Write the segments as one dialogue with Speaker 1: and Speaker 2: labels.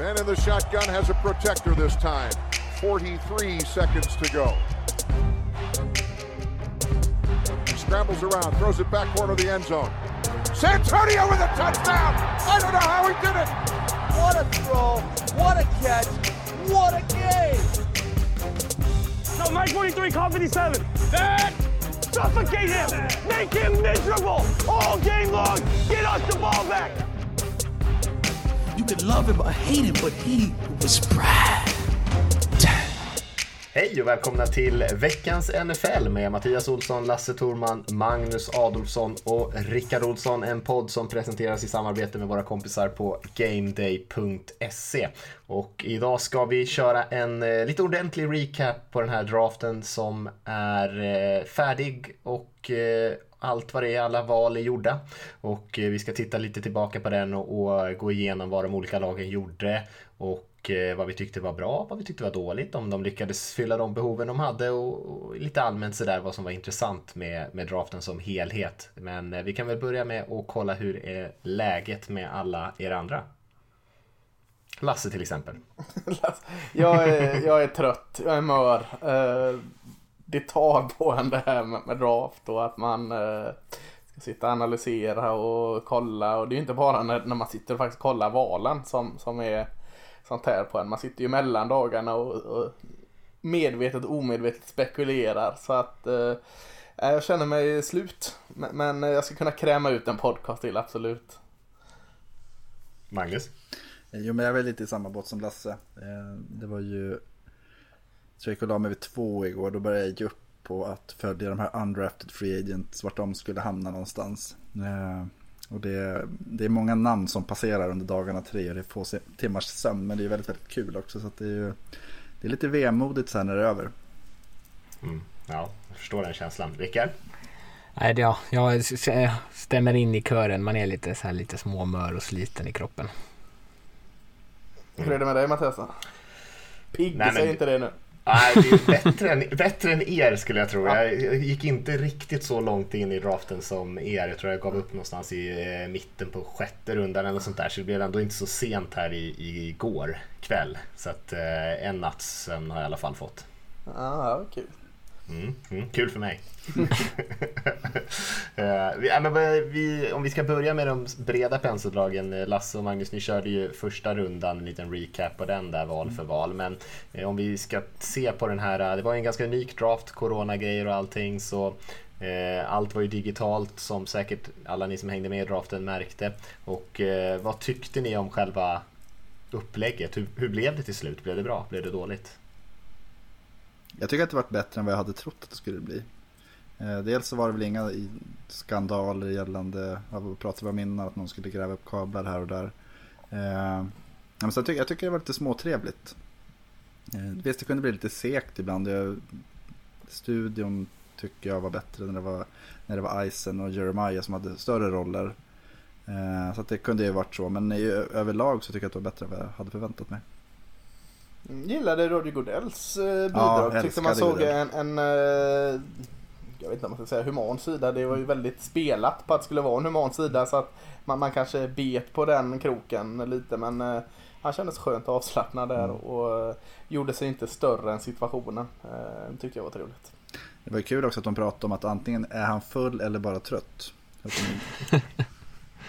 Speaker 1: Man in the shotgun has a protector this time. 43 seconds to go. He scrambles around, throws it back corner of the end zone. Santonio with a touchdown! I don't know how he did it!
Speaker 2: What a throw! What a catch! What a game!
Speaker 3: No, Mike 23, call 57. That! Suffocate him! Make him miserable! All game long! Get us the ball back!
Speaker 4: You could love him or hate him, but he was Brad.
Speaker 5: Hej och välkomna till veckans NFL med Mattias Olsson, Lasse Thorman, Magnus Adolfsson och Rickard Olsson. En podd som presenteras i samarbete med våra kompisar på GameDay.se. Och idag ska vi köra en eh, lite ordentlig recap på den här draften som är eh, färdig och eh, allt vad det är, alla val är gjorda. Och eh, vi ska titta lite tillbaka på den och, och eh, gå igenom vad de olika lagen gjorde och eh, vad vi tyckte var bra, vad vi tyckte var dåligt, om de lyckades fylla de behoven de hade och, och lite allmänt sådär vad som var intressant med, med draften som helhet. Men vi kan väl börja med att kolla hur är läget med alla er andra. Lasse till exempel.
Speaker 6: jag, är, jag är trött, jag är mör. Det tar på en det här med, med draft och att man eh, ska sitta och analysera och kolla. Och det är ju inte bara när, när man sitter och faktiskt kollar valen som, som är sånt här på en. Man sitter ju mellan dagarna och, och medvetet och omedvetet spekulerar. Så att eh, jag känner mig slut. Men, men jag ska kunna kräma ut en podcast till, absolut.
Speaker 5: Magnus?
Speaker 7: Jo men jag är väl lite i samma båt som Lasse. Eh, Det var ju... Så jag gick och la mig vid två igår. Då började jag ge upp på att följa de här undrafted free agents. Vart de skulle hamna någonstans. Eh, Och det, det är många namn som passerar under dagarna tre. Och det är få timmars sömn. Men det är väldigt, väldigt kul också. Så att det är ju... Det är lite vemodigt sen när det är över.
Speaker 5: Mm, ja, jag förstår den känslan. Rickard?
Speaker 8: Nej, det- ja, jag s- stämmer in i kören. Man är lite, så här, lite småmör och sliten i kroppen.
Speaker 6: Hur är det med dig Mattias? Pigg, säg inte det nu.
Speaker 5: Nej, det är bättre än, bättre än er skulle jag tro. Jag, gick inte riktigt så långt in i draften som er. Jag tror jag gav upp någonstans i eh, mitten på sjätte rundan eller sånt där. Så det blev ändå inte så sent här i, igår kväll. Så att eh, en natts sömn har jag i alla fall fått.
Speaker 6: Ja, kul.
Speaker 5: Mm, mm, kul för mig. Eh, vi, men vi, om vi ska börja med de breda penseldragen. eh, Lasse och Magnus, ni körde ju första rundan, en liten recap på den där val för val. Men eh, om vi ska se på den här, eh, det var en ganska unik draft, coronagrejer och allting. Så allt var ju digitalt som säkert alla ni som hängde med i draften märkte. Och vad tyckte ni om själva upplägget? Hur, hur blev det till slut? Blev det bra? Blev det dåligt?
Speaker 7: Jag tycker att det varit bättre än vad jag hade trott att det skulle bli. Eh, dels så var det väl inga skandaler gällande, vad pratade vi om innan, att någon skulle gräva upp kablar här och där. Eh, men så jag, tycker, jag tycker det var lite småtrevligt. Eh, visst, det kunde bli lite segt ibland. Jag, studion tycker jag var bättre när det var, när det var Eisen och Jeremiah som hade större roller. Så att det kunde ju varit så, men överlag så tycker jag att det var bättre än vad jag hade förväntat mig.
Speaker 6: Mm, Gillade Roger Godells eh,
Speaker 7: Ja,
Speaker 6: bidrag. Tyckte man såg en, en eh, jag vet inte om man ska säga human sida. Det var ju väldigt spelat på att det skulle vara en human sida så att man, man kanske bet på den kroken lite men eh, han kändes skönt avslappnad där
Speaker 7: Mm.
Speaker 6: och eh, gjorde sig inte större än situationen. Eh, tyckte jag var trevligt.
Speaker 7: Det var ju kul också att de pratade om att antingen är han full eller bara trött.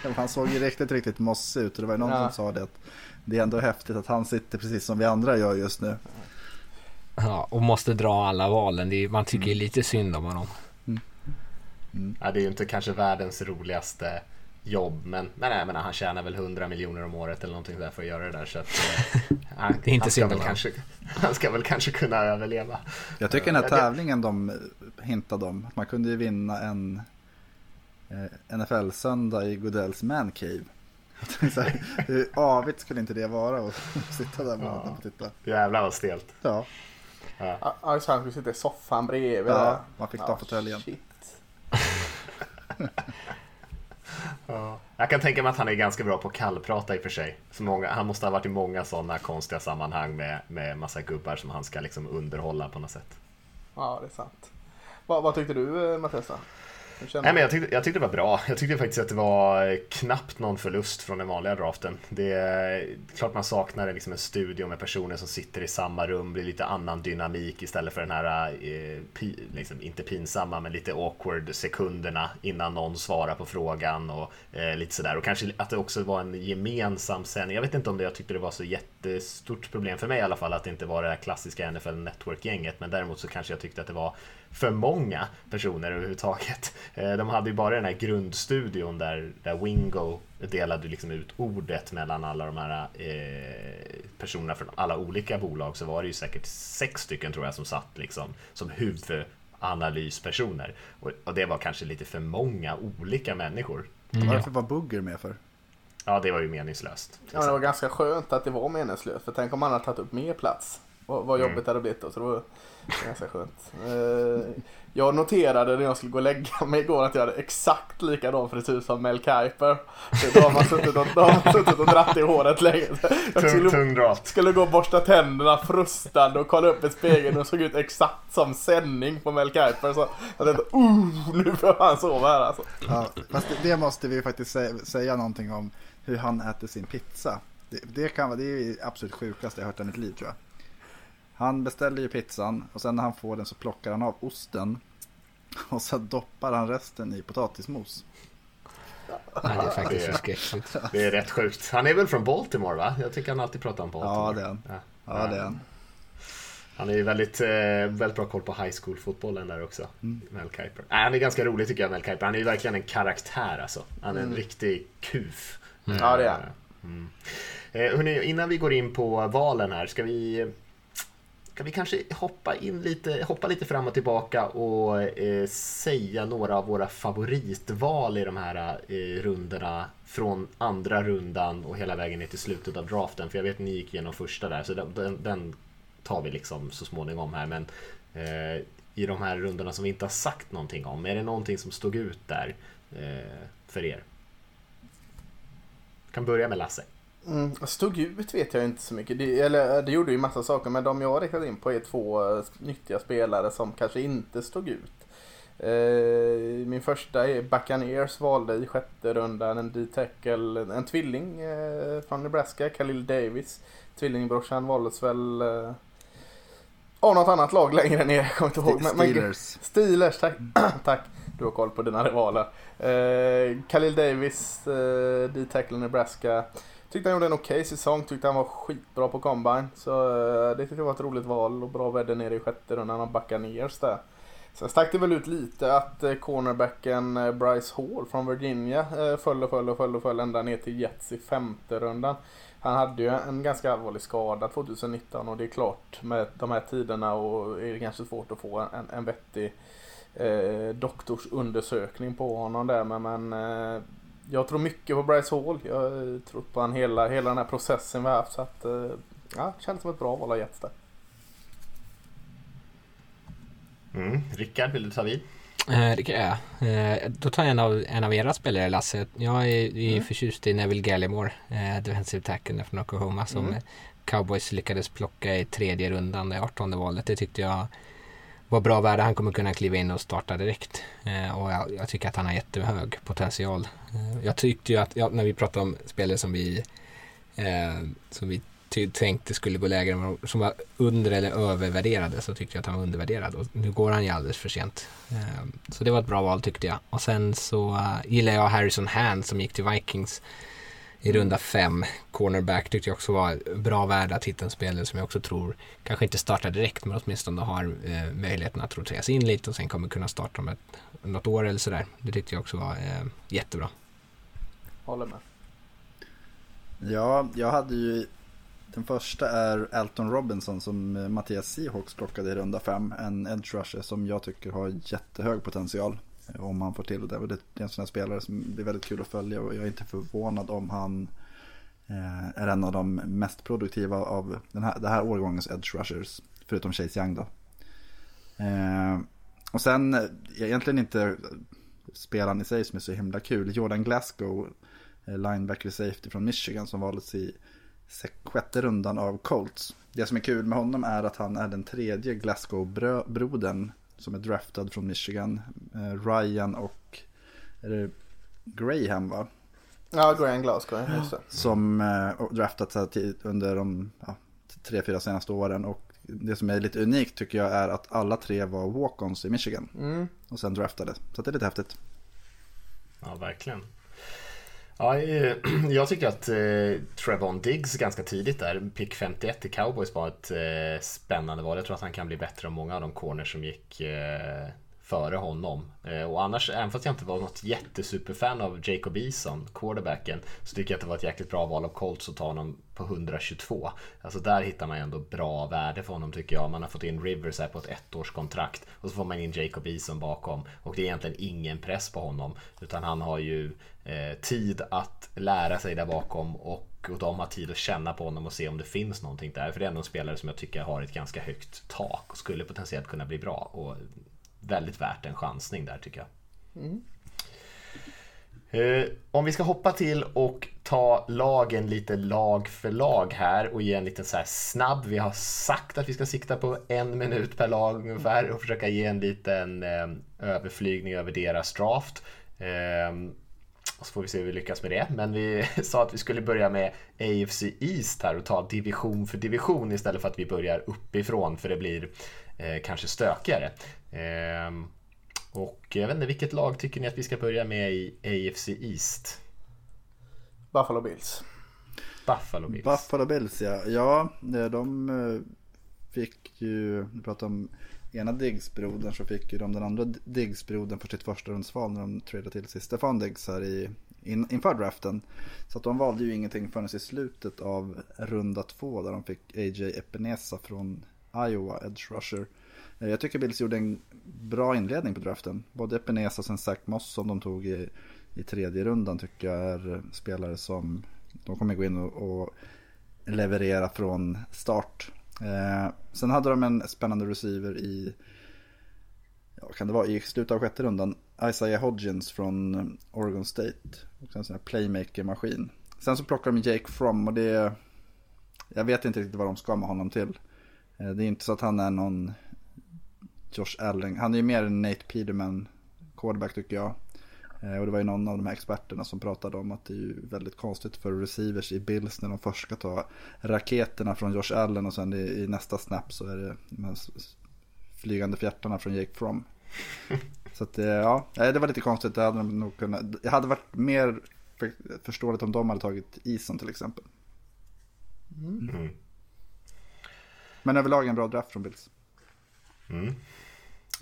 Speaker 7: Ja, han såg ju riktigt, riktigt mossig ut och det var ju någon
Speaker 6: Ja.
Speaker 7: som sa det att det är ändå häftigt att han sitter precis som vi andra gör just nu.
Speaker 8: Ja, och måste dra alla valen. Det är, man tycker ju lite synd om honom.
Speaker 5: Ja, det är ju inte kanske världens roligaste jobb men, men nej, men han tjänar väl 100 miljoner om året eller någonting där för att göra det där så att, eh, han,
Speaker 8: Det är inte
Speaker 5: han, ska
Speaker 8: synd
Speaker 5: väl
Speaker 8: om
Speaker 5: kanske, han ska väl kanske kunna överleva.
Speaker 7: Jag tycker den här tävlingen de hintade om, att man kunde ju vinna en eh, NFL-söndag i Godells. Jag tänkte så här, Hur avigt skulle inte det vara att sitta där med honom och titta?
Speaker 5: Jävlar vad stelt.
Speaker 7: Ja,
Speaker 6: Ja, ja, så han skulle sitta i soffan bredvid.
Speaker 7: Ja, man fick ta fåtöljen.
Speaker 6: shit.
Speaker 5: Ja. Jag kan tänka mig att han är ganska bra på att kallprata i och för sig. Så många, han måste ha varit i många sådana konstiga sammanhang med, med massa gubbar som han ska liksom underhålla på något sätt.
Speaker 6: Ja, det är sant. Vad, vad tyckte du eh, Mattias?
Speaker 5: Nej, men jag, tyckte, jag tyckte det var bra. Jag tyckte faktiskt att det var knappt någon förlust från den vanliga draften. Det är klart man saknar liksom en studio med personer som sitter i samma rum, blir lite annan dynamik istället för den här, eh, pi, liksom, inte pinsamma, men lite awkward sekunderna innan någon svarar på frågan och eh, lite sådär. Och kanske att det också var en gemensam sändning. Jag vet inte om det, jag tyckte det var så jättestort problem för mig i alla fall att det inte var det klassiska NFL Network-gänget, men däremot så kanske jag tyckte att det var för många personer överhuvudtaget. Eh, de hade ju bara den här grundstudion där, där Wingo delade liksom ut ordet mellan alla de här eh, personerna från alla olika bolag så var det ju säkert sex stycken tror jag som satt liksom som huvudanalyspersoner. Och, och det var kanske lite för många olika människor.
Speaker 7: Mm. Varför var Bugger med för?
Speaker 5: Ja, det var ju meningslöst.
Speaker 6: Ja, det var ganska skönt att det var meningslöst. För tänk om han hade tagit upp mer plats. Vad, vad jobbigt mm. det hade blivit då. Så det var ganska skönt. Eh, jag noterade när jag skulle gå och lägga mig igår att jag hade exakt likadan frisyr som Mel Kiper. Då har man suttit och, då man suttit och dratt i håret länge. Jag skulle,
Speaker 5: tung,
Speaker 6: skulle gå och borsta tänderna frustande och kolla upp i spegeln och såg ut exakt som sändning på Mel Kiper. Så jag tänkte, uh, nu får han sova här alltså.
Speaker 7: Ja, fast det, det måste vi faktiskt säga, säga någonting om hur han äter sin pizza. Det, det, kan vara, det är det absolut sjukaste jag hört i mitt liv tror jag. Han beställer ju pizzan och sen när han får den så plockar han av osten. Och så doppar han resten i potatismos.
Speaker 8: Ja, det är faktiskt så skräckligt.
Speaker 5: Det är rätt sjukt. Han är väl från Baltimore va? Jag tycker han alltid pratar om Baltimore.
Speaker 7: Ja, det är han. Ja, ja det är han.
Speaker 5: Han är ju väldigt, eh, väldigt bra koll på high school-fotbollen där också. Mm. Mel Kiper. Nej, han är ganska rolig tycker jag, Mel Kiper. Han är ju verkligen en karaktär alltså. Han är en mm. riktig kuf.
Speaker 6: Mm. Ja, det är han.
Speaker 5: Mm. Eh, hörni, innan vi går in på valen här, ska vi Ska vi kanske hoppa in lite, hoppa lite fram och tillbaka och eh, säga några av våra favoritval i de här eh, rundorna från andra rundan och hela vägen ner till slutet av draften. För jag vet att ni gick igenom första där, så den, den tar vi liksom så småningom här. Men eh, i de här rundorna som vi inte har sagt någonting om, är det någonting som stod ut där eh, för er? Jag kan börja med Lasse.
Speaker 6: Mm, stod ut vet jag inte så mycket. Det, eller, det gjorde ju massa saker men de jag har räknat in på är två uh, nyttiga spelare som kanske inte stod ut. Uh, min första är Buccaneers valde i sjätte rundan en D-tackle, en tvilling uh, från Nebraska, Khalil Davis. Tvillingbrorsan valdes väl av något annat lag längre ner, jag kommer inte ihåg.
Speaker 7: Men, Steelers.
Speaker 6: Steelers, tack. tack. Du har koll på dina rivaler. Khalil Davis, D-tackle Nebraska. Tyckte han gjorde en okej okay säsong, tyckte han var skitbra på combine. Så eh, det tyckte jag var ett roligt val och bra väder nere i sjätte rundan. Han backar ner där. Sen stack det väl ut lite att eh, cornerbacken eh, Bryce Hall från Virginia föll och föll och föll och föll ända ner till Jets i femte rundan. Han hade ju en ganska allvarlig skada 2019 och det är klart med de här tiderna och är det kanske svårt att få en, en vettig eh, doktorsundersökning på honom där men, men eh, jag tror mycket på Bryce Hall. Jag har trott på han hela, hela den här processen vi har haft. Så att, eh, ja, känns som ett bra val av Jets där.
Speaker 5: Mm. Rickard, vill du ta vid?
Speaker 8: Eh, det kan jag. Eh, då tar jag en av, en av era spelare, Lasse. Jag är, är mm. förtjust i Neville Gallimore, eh, defensive tacken från Oklahoma, som mm. Cowboys lyckades plocka i tredje rundan, det 18 valet. Det tyckte jag vad bra värde. Han kommer kunna kliva in och starta direkt. Eh, och jag, jag, tycker att han har jättehög potential. Eh, jag tyckte ju att, ja, när vi pratade om spelare som vi, eh, som vi tänkte skulle gå lägre, som var under eller övervärderade, så tyckte jag att han var undervärderad. Och nu går han ju alldeles för sent. Eh, så det var ett bra val tyckte jag. Och sen så uh, gillar jag Harrison Hand som gick till Vikings i runda fem. Cornerback tyckte jag också var bra värd att hitta en spelare som jag också tror kanske inte startar direkt men åtminstone har eh, möjligheten att rotera sig in lite och sen kommer kunna starta om ett, något år eller sådär. Det tyckte jag också var eh, jättebra.
Speaker 6: Håller med.
Speaker 7: Ja, jag hade ju den första är Alton Robinson som eh, Mattias Seahawks plockade i runda fem. En edge rusher som jag tycker har jättehög potential. Om han får till det. Och det är en sån här spelare som blir väldigt kul att följa och jag är inte förvånad om han eh, är en av de mest produktiva av den här, det här årgångens edge rushers. Förutom Chase Young då. Eh, och sen eh, egentligen inte spelaren i sig som är så himla kul. Jordan Glasgow, linebacker safety från Michigan som valdes i sjätte rundan av Colts. Det som är kul med honom är att han är den tredje Glasgow-brodern som är draftad från Michigan. Eh, Ryan och är det Graham va?
Speaker 6: Ja, Graham Glasgow, just det.
Speaker 7: Som eh, draftats under de ja, tre, fyra senaste åren. Och det som är lite unikt tycker jag är att alla tre var walk-ons i Michigan.
Speaker 6: Mm.
Speaker 7: Och sen draftade. Så det är lite häftigt.
Speaker 5: Ja, verkligen. Ja, eh, jag tycker att eh, Trevon Diggs ganska tidigt där, pick 51 i Cowboys var ett eh, spännande val. Jag tror att han kan bli bättre än många av de corners som gick eh, före honom. Eh, och annars, även fast jag inte var något jättesuperfan av Jacob Eason, quarterbacken, så tycker jag att det var ett jäkligt bra val av Colts att ta honom på 122. Alltså där hittar man ju ändå bra värde för honom tycker jag. Man har fått in Rivers här på ett ettårskontrakt och så får man in Jacob Eason bakom. Och det är egentligen ingen press på honom, utan han har ju eh, tid att lära sig där bakom och och de har tid att känna på honom och se om det finns någonting där. För det är ändå en spelare som jag tycker har ett ganska högt tak och skulle potentiellt kunna bli bra. Och väldigt värt en chansning där tycker jag. Eh, Om vi ska hoppa till och ta lagen lite lag för lag här och ge en liten så här snabb. Vi har sagt att vi ska sikta på en minut per lag ungefär och försöka ge en liten eh, överflygning över deras draft. Och så får vi se hur vi lyckas med det. Men vi sa att vi skulle börja med AFC East här och ta division för division istället för att vi börjar uppifrån för det blir eh, kanske stökigare. Ehm, och jag vet inte, vilket lag tycker ni att vi ska börja med i AFC East?
Speaker 6: Buffalo Bills.
Speaker 5: Buffalo Bills.
Speaker 7: Buffalo Bills ja. Ja, eh, de eh, fick ju, du pratade om ena Diggs-brodern så fick ju de den andra Diggs-brodern för sitt första rundsval när de tradade till sig Stefan Diggs här i, in, inför draften. Så att de valde ju ingenting förrän i slutet av runda två där de fick AJ Epinesa från Iowa, Edge Rusher. Eh, jag tycker Bills gjorde en bra inledning på draften. Både Epinesa och sen Zach Moss som de tog i, i tredje rundan tycker jag är eh, spelare som de kommer gå in och, och leverera från start. Eh, sen hade de en spännande receiver i, ja, kan det vara, i slutet av sjätte rundan. Isaiah Hodgins från eh, Oregon State. Och en sån här playmaker-maskin. Sen så plockar de Jake From och det, jag vet inte riktigt vad de ska med honom till. Eh, det är inte så att han är någon Josh Allen. Han är ju mer en Nate Peterman quarterback tycker jag. Eh, Och det var ju någon av de här experterna som pratade om att det är ju väldigt konstigt för receivers i Bills när de först ska ta raketerna från Josh Allen och sen i, i nästa snap så är det de flygande fjärtarna från Jake Fromm. Så att eh, ja, det var lite konstigt. Det hade de nog kunnat, det hade varit mer för, förståeligt om de hade tagit Ison till exempel.
Speaker 5: Mm.
Speaker 7: Men överlag en bra draft från Bills.
Speaker 5: Mm.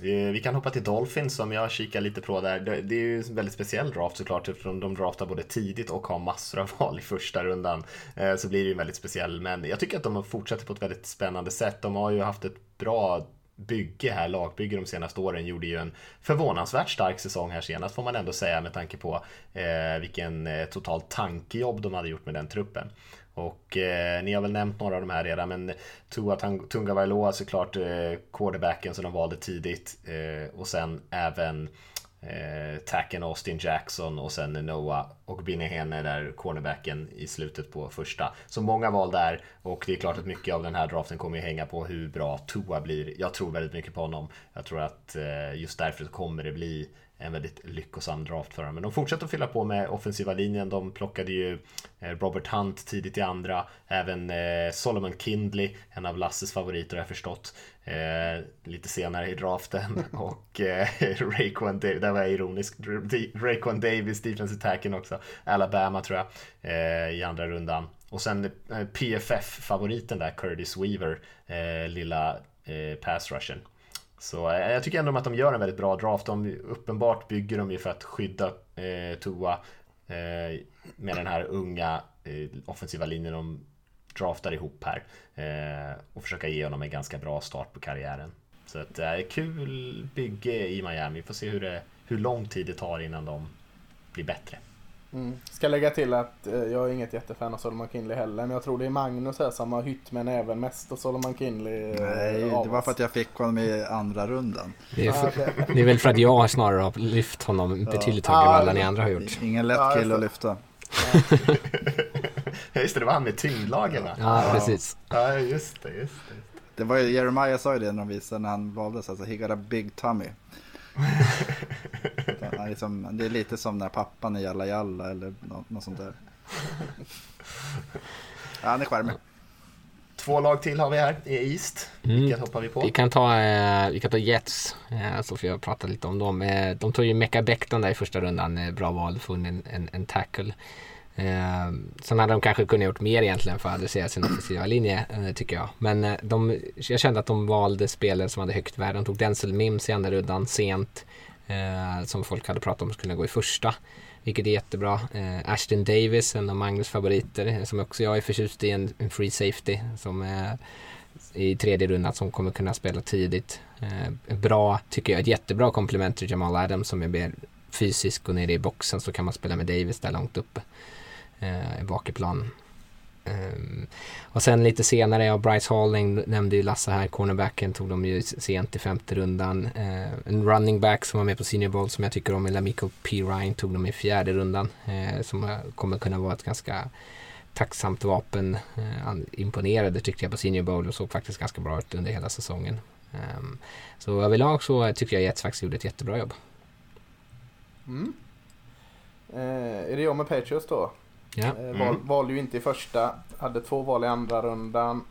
Speaker 5: Vi kan hoppa till Dolphins som jag kikar lite på där. Det är ju en väldigt speciell draft såklart eftersom de draftar både tidigt och har massor av val i första rundan. Eh, så blir det ju väldigt speciell. Men jag tycker att de har fortsatt på ett väldigt spännande sätt. De har ju haft ett bra bygge här, lagbygge de senaste åren, gjorde ju en förvånansvärt stark säsong här senast får man ändå säga med tanke på eh, vilken eh, totalt tankejobb de hade gjort med den truppen. Och eh, ni har väl nämnt några av de här redan, men Tua Tungavailoa Tunga Vailoa såklart eh, quarterbacken som de valde tidigt eh, och sen även eh, Tacken Austin Jackson och sen Noah och Binnehene där cornerbacken i slutet på första. Så många val där och det är klart att mycket av den här draften kommer ju hänga på hur bra Tua blir. Jag tror väldigt mycket på honom. Jag tror att eh, just därför så kommer det bli en väldigt lyckosam draft för dem. Men de fortsätter att fylla på med offensiva linjen. De plockade ju eh, Robert Hunt tidigt i andra. Även eh, Solomon Kindley, en av Lasses favoriter har jag förstått. Eh, lite senare i draften. Och Raekwon Davis, där var jag ironisk. Raekwon Davis, defensive tacken också. Alabama tror jag, i andra rundan. Och sen PFF-favoriten där, Curtis Weaver, lilla eh, pass rushen. Så eh, jag tycker ändå att de gör en väldigt bra draft. De, uppenbart bygger de ju för att skydda eh, Tua eh, med den här unga eh, offensiva linjen de draftar ihop här. Eh, och försöka ge honom en ganska bra start på karriären. Så att, eh, kul bygge i Miami. Vi får se hur, det, hur lång tid det tar innan de blir bättre.
Speaker 6: Mm. Ska lägga till att eh, jag är inget jättefan av Solomon Kinley heller. Men jag tror det är Magnus här som har hytt med näven mest och Solomon Kinley. eh,
Speaker 7: Nej, det var för att jag fick honom i andra rundan.
Speaker 8: Det är,
Speaker 6: Ja,
Speaker 8: för, det är väl för att jag snarare har lyft honom betydligt högre
Speaker 6: Ja,
Speaker 8: än alla ni andra har gjort.
Speaker 7: Ingen lätt
Speaker 6: Ja, just
Speaker 7: kille att lyfta.
Speaker 5: Just det, det var han med tyngdlagen va?
Speaker 8: Ja, precis.
Speaker 5: Ja, just det, just det.
Speaker 7: Det var ju, Jeremiah sa ju det när de visade när han valdes, alltså he got a big tummy. Det, är liksom, det är lite som när pappan är Jalla Jalla eller något, något sånt där. Ja, han är charmig.
Speaker 5: Två lag till har vi här i East.
Speaker 8: Mm.
Speaker 5: Vilket hoppar vi på?
Speaker 8: Vi kan ta, eh, vi kan ta Jets, eh, så får jag prata lite om dem. Eh, de tog ju Mecca Becton där i första rundan, eh, bra val, funnit en, en, en tackle. Eh, sen hade de kanske kunnat gjort mer egentligen för att adressera sin offensiva linje, eh, tycker jag. Men eh, de, jag kände att de valde spelare som hade högt värde. De tog Denzel Mims i andra rundan sent, eh, som folk hade pratat om skulle gå i första. Vilket är jättebra. Eh, Ashton Davis, en av Magnus favoriter, eh, som också jag är förtjust i, en, en free safety. Som eh, i tredje rundan som kommer kunna spela tidigt. Eh, bra, tycker jag, ett jättebra komplement till Jamal Adams som är mer fysisk och nere i boxen så kan man spela med Davis där långt uppe eh, i bakiplan. Um, ehm, och sen lite senare, ja, Bryce Halling nämnde ju Lasse här, cornerbacken tog de ju sent i femte rundan. Uh, en running back som var med på Senior Bowl som jag tycker om, Lamiko P. Ryan, tog de i fjärde rundan. Uh, som eh, kommer kunna vara ett ganska tacksamt vapen. Uh, imponerade tyckte jag på Senior Bowl och såg faktiskt ganska bra ut under hela säsongen. Um, så överlag så tycker jag Jets faktiskt gjorde ett jättebra jobb.
Speaker 6: Mm. är det jag med Patriots då?
Speaker 8: Ja.
Speaker 6: Eh, val,
Speaker 5: Mm.
Speaker 6: valde ju inte i första, hade två val i andra rundan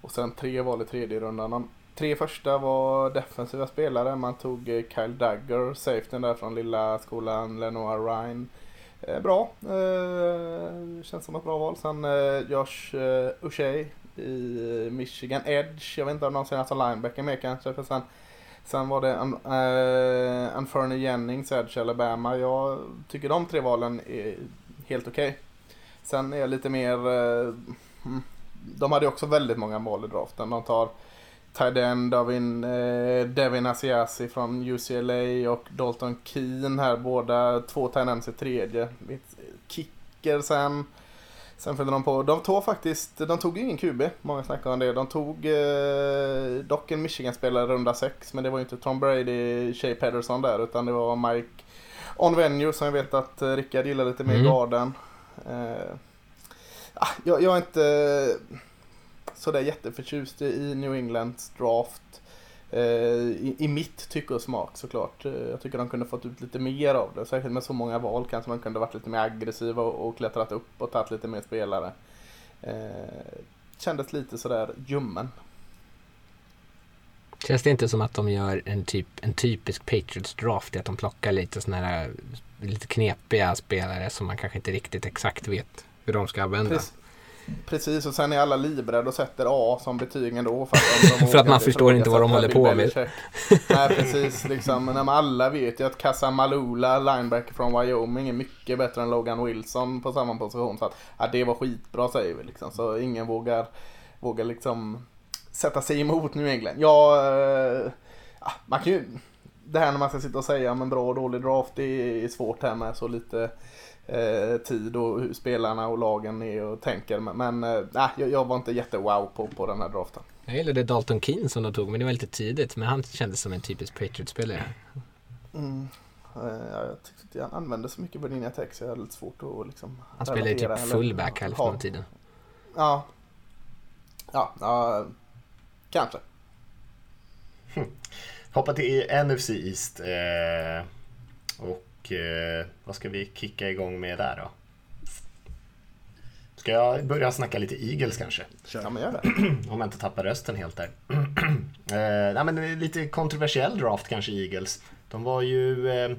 Speaker 6: och sen tre val i tredje rundan. De tre första var defensiva spelare. Man tog eh, Kyle Dagger, safetyn där från lilla skolan Lenoir Ryan. Eh, bra, känns som ett bra val. Sen Josh Ushea i Michigan Edge. Jag vet inte om de ser som linebacker med kanske. För sen, sen var det um, uh, Anferny Jennings, Edge Alabama. Jag tycker de tre valen är helt okej. Sen är jag lite mer... Eh, mm, de hade också väldigt många mål i draften. De tar Tyden Davin, eh, Devin Asiasi från UCLA och Dalton Keen här. Båda två Tynens i tredje. Kicker sen. Sen följde de på. De tog faktiskt, de tog ingen QB. Många snackar om det. De tog eh, dock en Michigan-spelare runda sex. Men det var ju inte Tom Brady, Shea Pederson där. Utan det var Mike Onvenue som jag vet att eh, Rickard gillar lite mer i
Speaker 8: Mm.
Speaker 6: garden. Eh, ah, jag, jag är inte eh, sådär jätteförtjust i New Englands draft. Eh, i, I mitt tycke och smak såklart. Eh, jag tycker de kunde fått ut lite mer av det. Särskilt med så många val kanske man kunde varit lite mer aggressiv och, och klättrat upp och tagit lite mer spelare. Eh, kändes lite sådär ljummen.
Speaker 8: Känns det inte som att de gör en, typ, en typisk Patriots draft? Att de plockar lite sådana här lite knepiga spelare som man kanske inte riktigt exakt vet hur de ska använda.
Speaker 6: Precis. Precis, och sen är alla livrädda och sätter A som betyg ändå. För att, de,
Speaker 8: För att man förstår inte vad de håller på med.
Speaker 6: Nej, precis. Liksom, men alla vet ju att Casa Malula, linebacker från Wyoming, är mycket bättre än Logan Wilson på samma position. Så att, ja, det var skitbra säger vi liksom. Så ingen vågar, vågar liksom sätta sig emot New England. Ja, eh, ja, man kan ju... Det här när man ska sitta och säga om en bra och dålig draft, det är svårt här med så lite eh, tid och hur spelarna och lagen är och tänker. Men, eh, jag, jag var inte jättewow på, på den här draften.
Speaker 8: Jag gillade Dalton Keen som de tog, men det var lite tidigt. Men han kändes som en typisk Patriots-spelare.
Speaker 6: Mm. Eh, ja, jag tyckte inte han använde så mycket Virginia Tech så jag hade lite svårt att liksom
Speaker 8: Han spelade ju typ fullback hälften av tiden.
Speaker 6: Ja. Ja, ja kanske.
Speaker 5: Hoppa till NFC East. Eh, och eh, vad ska vi kicka igång med där då? Ska jag börja snacka lite Eagles kanske?
Speaker 6: Ja, men gör det.
Speaker 5: Om jag inte tappar rösten helt där. eh, nej, men det är lite kontroversiell draft kanske Eagles. De var ju eh,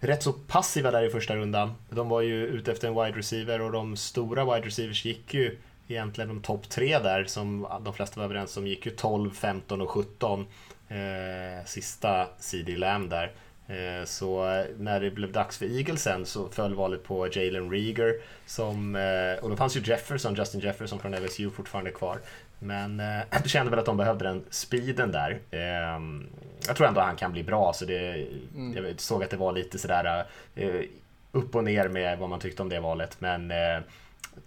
Speaker 5: rätt så passiva där i första rundan. De var ju ute efter en wide receiver och de stora wide receivers gick ju egentligen de topp tre där som de flesta var överens om gick ju 12, 15 och 17. Eh, sista CD Lamb där. Eh, Så eh, när det blev dags för Eaglesen så föll valet på Jalen Rieger som, eh, och då fanns ju Jefferson, Justin Jefferson från LSU fortfarande kvar. Men eh, jag kände väl att de behövde den speeden där. Eh, Jag tror ändå han kan bli bra så det, jag såg att det var lite sådär eh, upp och ner med vad man tyckte om det valet. Men eh,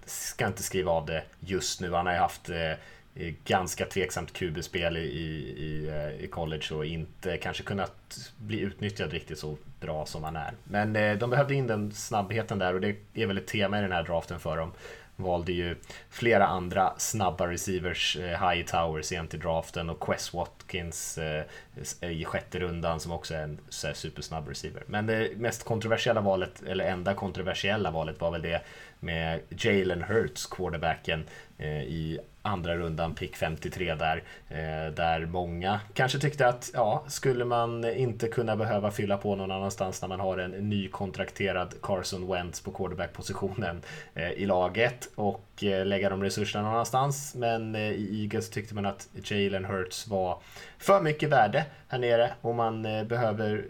Speaker 5: ska inte skriva av det just nu. Han har ju haft eh, eh, Eh, ganska tveksamt QB-spel i, i, eh, i college och inte kanske kunnat bli utnyttjad riktigt så bra som han är. Men eh, de behövde in den snabbheten där och det är väl ett tema i den här draften för dem. valde ju flera andra snabba receivers, High Towers sent i draften och Quest Watkins eh, i sjätte rundan som också är en supersnabb receiver. Men det mest kontroversiella valet, eller enda kontroversiella valet var väl det med Jalen Hurts, quarterbacken, eh, i andra rundan, pick 53 där. Eh, där många kanske tyckte att, ja, skulle man inte kunna behöva fylla på någon annanstans när man har en ny kontrakterad Carson Wentz på quarterback-positionen eh, i laget och eh, lägga de resurserna någon annanstans. Men i Eagles tyckte man att Jalen Hurts var för mycket värde här nere och man behöver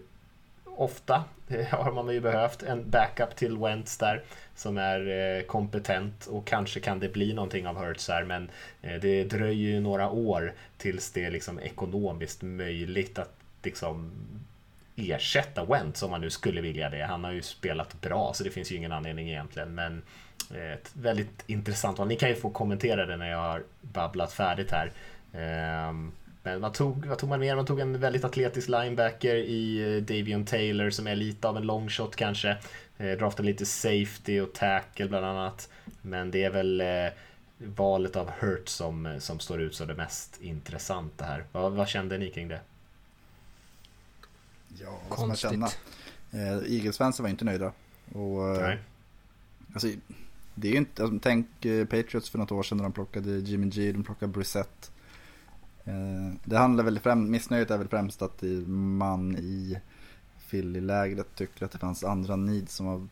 Speaker 5: ofta har man ju behövt en backup till Wentz där som är eh, kompetent och kanske kan det bli någonting av Hurts här men eh, det dröjer ju några år tills det är liksom ekonomiskt möjligt att liksom ersätta Wentz om man nu skulle vilja det. Han har ju spelat bra så det finns ju ingen anledning egentligen men eh, ett väldigt intressant val. Ni kan ju få kommentera det när jag har babblat färdigt här. Ehm, men vad tog, vad tog man mer? Man tog en väldigt atletisk linebacker i Davion Taylor som är lite av en long shot kanske. Eh, draftade lite safety och tackle bland annat. Men det är väl eh, valet av Hurt som, eh, som står ut som det mest intressanta här. Vad, vad kände ni kring det?
Speaker 7: Ja, vad ska man känna? Eh, Eagles-fansen var inte nöjda. Och, eh, Nej. Alltså, det är ju inte, alltså, tänk eh, Patriots för något år sedan när de plockade Jimmy G, de plockade Brissett. Eh, det handlar väl främst, missnöjet är väl främst att man i Philly-lägret tycker att det fanns andra needs som var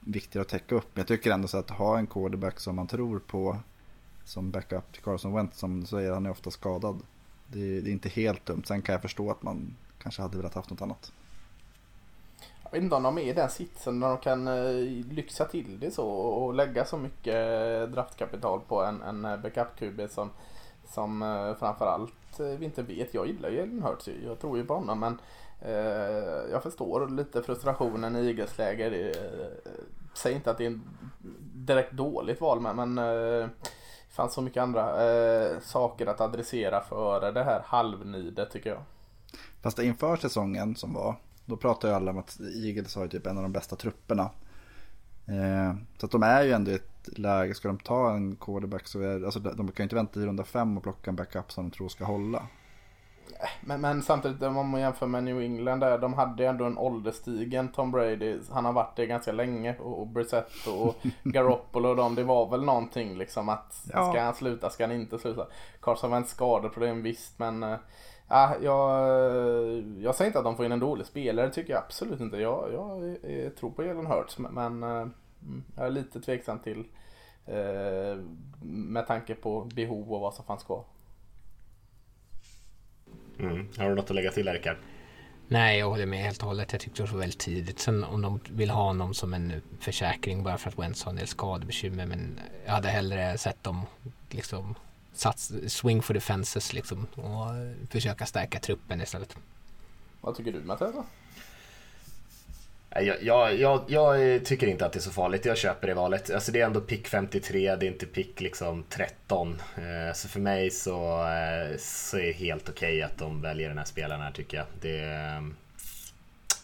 Speaker 7: viktigare att täcka upp. Men jag tycker ändå så att ha en quarterback som man tror på som backup till Carson Wentz som du säger, han är ofta skadad. Det är, det är, inte helt dumt. Sen kan jag förstå att man kanske hade velat haft något annat.
Speaker 6: Jag vet inte om de är i den sitsen när de kan eh, lyxa till det så och lägga så mycket eh, draftkapital på en, en backup-QB som, som eh, framförallt eh, vi inte vet. Jag gillar ju Jalen Hurts, jag tror ju på honom men Eh, jag förstår lite frustrationen i Eagles läger. Eh, säg inte att det är en direkt dåligt val men, men eh, det fanns så mycket andra eh, saker att adressera före det här halvnidet tycker jag.
Speaker 7: Fast inför säsongen som var, då pratade ju alla om att Eagles har typ en av de bästa trupperna så att de är ju ändå i ett läge, ska de ta en quarterback så är alltså de kan ju inte vänta till runda fem och plocka en backup som de tror ska hålla.
Speaker 6: Men, men, samtidigt om man jämför med New England där, de hade ändå en ålderstigen Tom Brady. Han har varit det ganska länge och, och Brissett och Garoppolo och dem. Det var väl någonting liksom att ja. ska han sluta, ska han inte sluta? Carson Wentz skadeproblem visst men äh, jag, jag säger inte att de får in en dålig spelare, det tycker jag absolut inte. Jag, jag, jag tror på Jalen Hurts men äh, jag är lite tveksam till äh, med tanke på behov och vad som fanns kvar.
Speaker 5: Mm. Har du något att lägga till Rickard?
Speaker 8: Nej, jag håller med helt och hållet. Jag tyckte det var väldigt tidigt. Sen om de vill ha honom som en försäkring bara för att Wentz har en del skadebekymmer. Men jag hade hellre sett dem liksom sats, swing for the fences liksom och försöka stärka truppen istället.
Speaker 6: Vad tycker du Mattias?
Speaker 5: Jag, jag, jag, jag, tycker inte att det är så farligt, jag köper det valet. Alltså det är ändå pick 53, det är inte pick liksom 13. Eh, så för mig så, eh, så är det helt okej okay att de väljer den här spelaren här tycker jag. Det,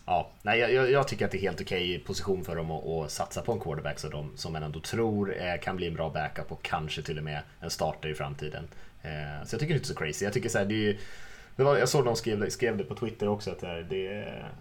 Speaker 5: ja, nej, jag, jag tycker att det är helt okej okay position för dem att, att, satsa på en quarterback som, de, som man ändå tror eh, kan bli en bra backup och kanske till och med en starter i framtiden. Eh, så jag tycker det är inte så crazy. Jag tycker så här, det är det var, jag såg någon skrev, skrev det på Twitter också att det är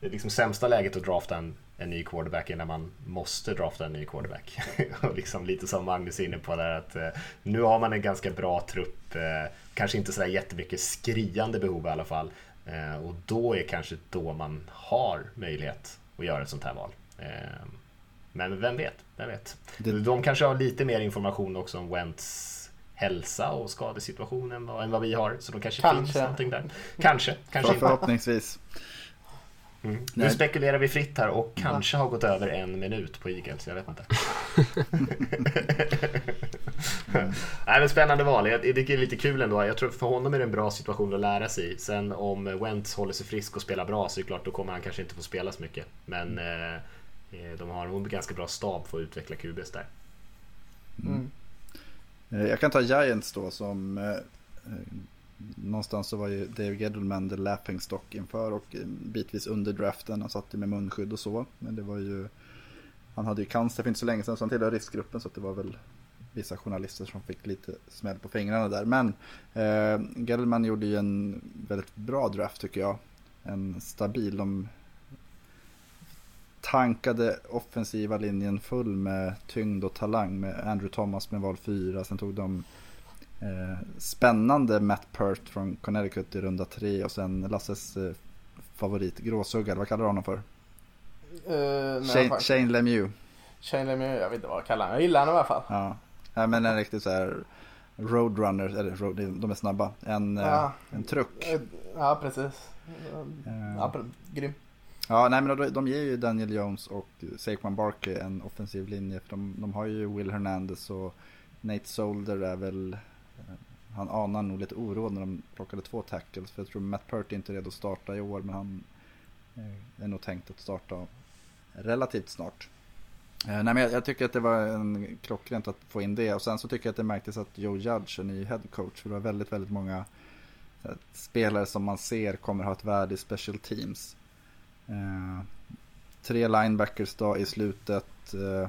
Speaker 5: det är liksom sämsta läget att drafta en, en ny quarterback är när man måste drafta en ny quarterback. och liksom lite som Magnus är inne på där att eh, nu har man en ganska bra trupp, eh, kanske inte sådär jättemycket skriande behov i alla fall. Eh, och då är kanske då man har möjlighet att göra ett sånt här val. Eh, men vem vet, vem vet. Det... De kanske har lite mer information också om Wentz hälsa och skadesituationen än vad vi har. Så då kanske, kanske. finns någonting där. Kanske, kanske
Speaker 7: Förhoppningsvis.
Speaker 5: Mm. Nu spekulerar vi fritt här och kanske har gått över en minut på Eagles, jag vet inte. Nej, men spännande val, jag tycker det är lite kul ändå. Jag tror för honom är det en bra situation att lära sig i. Sen om Wentz håller sig frisk och spelar bra så är det klart, då kommer han kanske inte få spela så mycket. Men eh, eh de har en ganska bra stab för att utveckla QBs där.
Speaker 7: Mm. Eh, jag kan ta Giants då som eh, någonstans så var ju Dave Gettleman the laughing stock inför och eh, bitvis under draften. Han satt ju med munskydd och så. Men det var ju han hade ju cancer för inte så länge sedan så han tillhör riskgruppen så det var väl vissa journalister som fick lite smäll på fingrarna där. Men eh, Gettleman gjorde ju en väldigt bra draft tycker jag. En stabil. De tankade offensiva linjen full med tyngd och talang med Andrew Thomas med val 4. Sen tog de spännande Matt Pert från Connecticut i runda 3 och sen Lasses eh, favorit gråsugga, vad kallar du honom för?
Speaker 6: Uh,
Speaker 7: Shane, Shane Lemieux.
Speaker 6: Shane Lemieux, jag vet inte vad jag kallar honom. Jag gillar honom i alla fall.
Speaker 7: Ja, ja men en riktigt så här roadrunner, eller road, de är snabba. En, eh, ja. en truck.
Speaker 6: Ja, precis. Ja, grym.
Speaker 7: Ja, nej men de, de ger ju Daniel Jones och Saquon Barkley en offensiv linje. För de, de har ju Will Hernandez och Nate Solder är väl... Han anar nog lite oro när de plockade två tackles. För jag tror Matt Pert är inte redo att starta i år men han eh, är nog tänkt att starta relativt snart. Eh, nej, men jag, jag, tycker att det var en klockrent att få in det och sen så tycker jag att det märktes att Joe Judge är ny head coach. För det var väldigt, väldigt många eh, spelare som man ser kommer ha ett värde i special teams. Eh, tre linebackers då i slutet. Eh,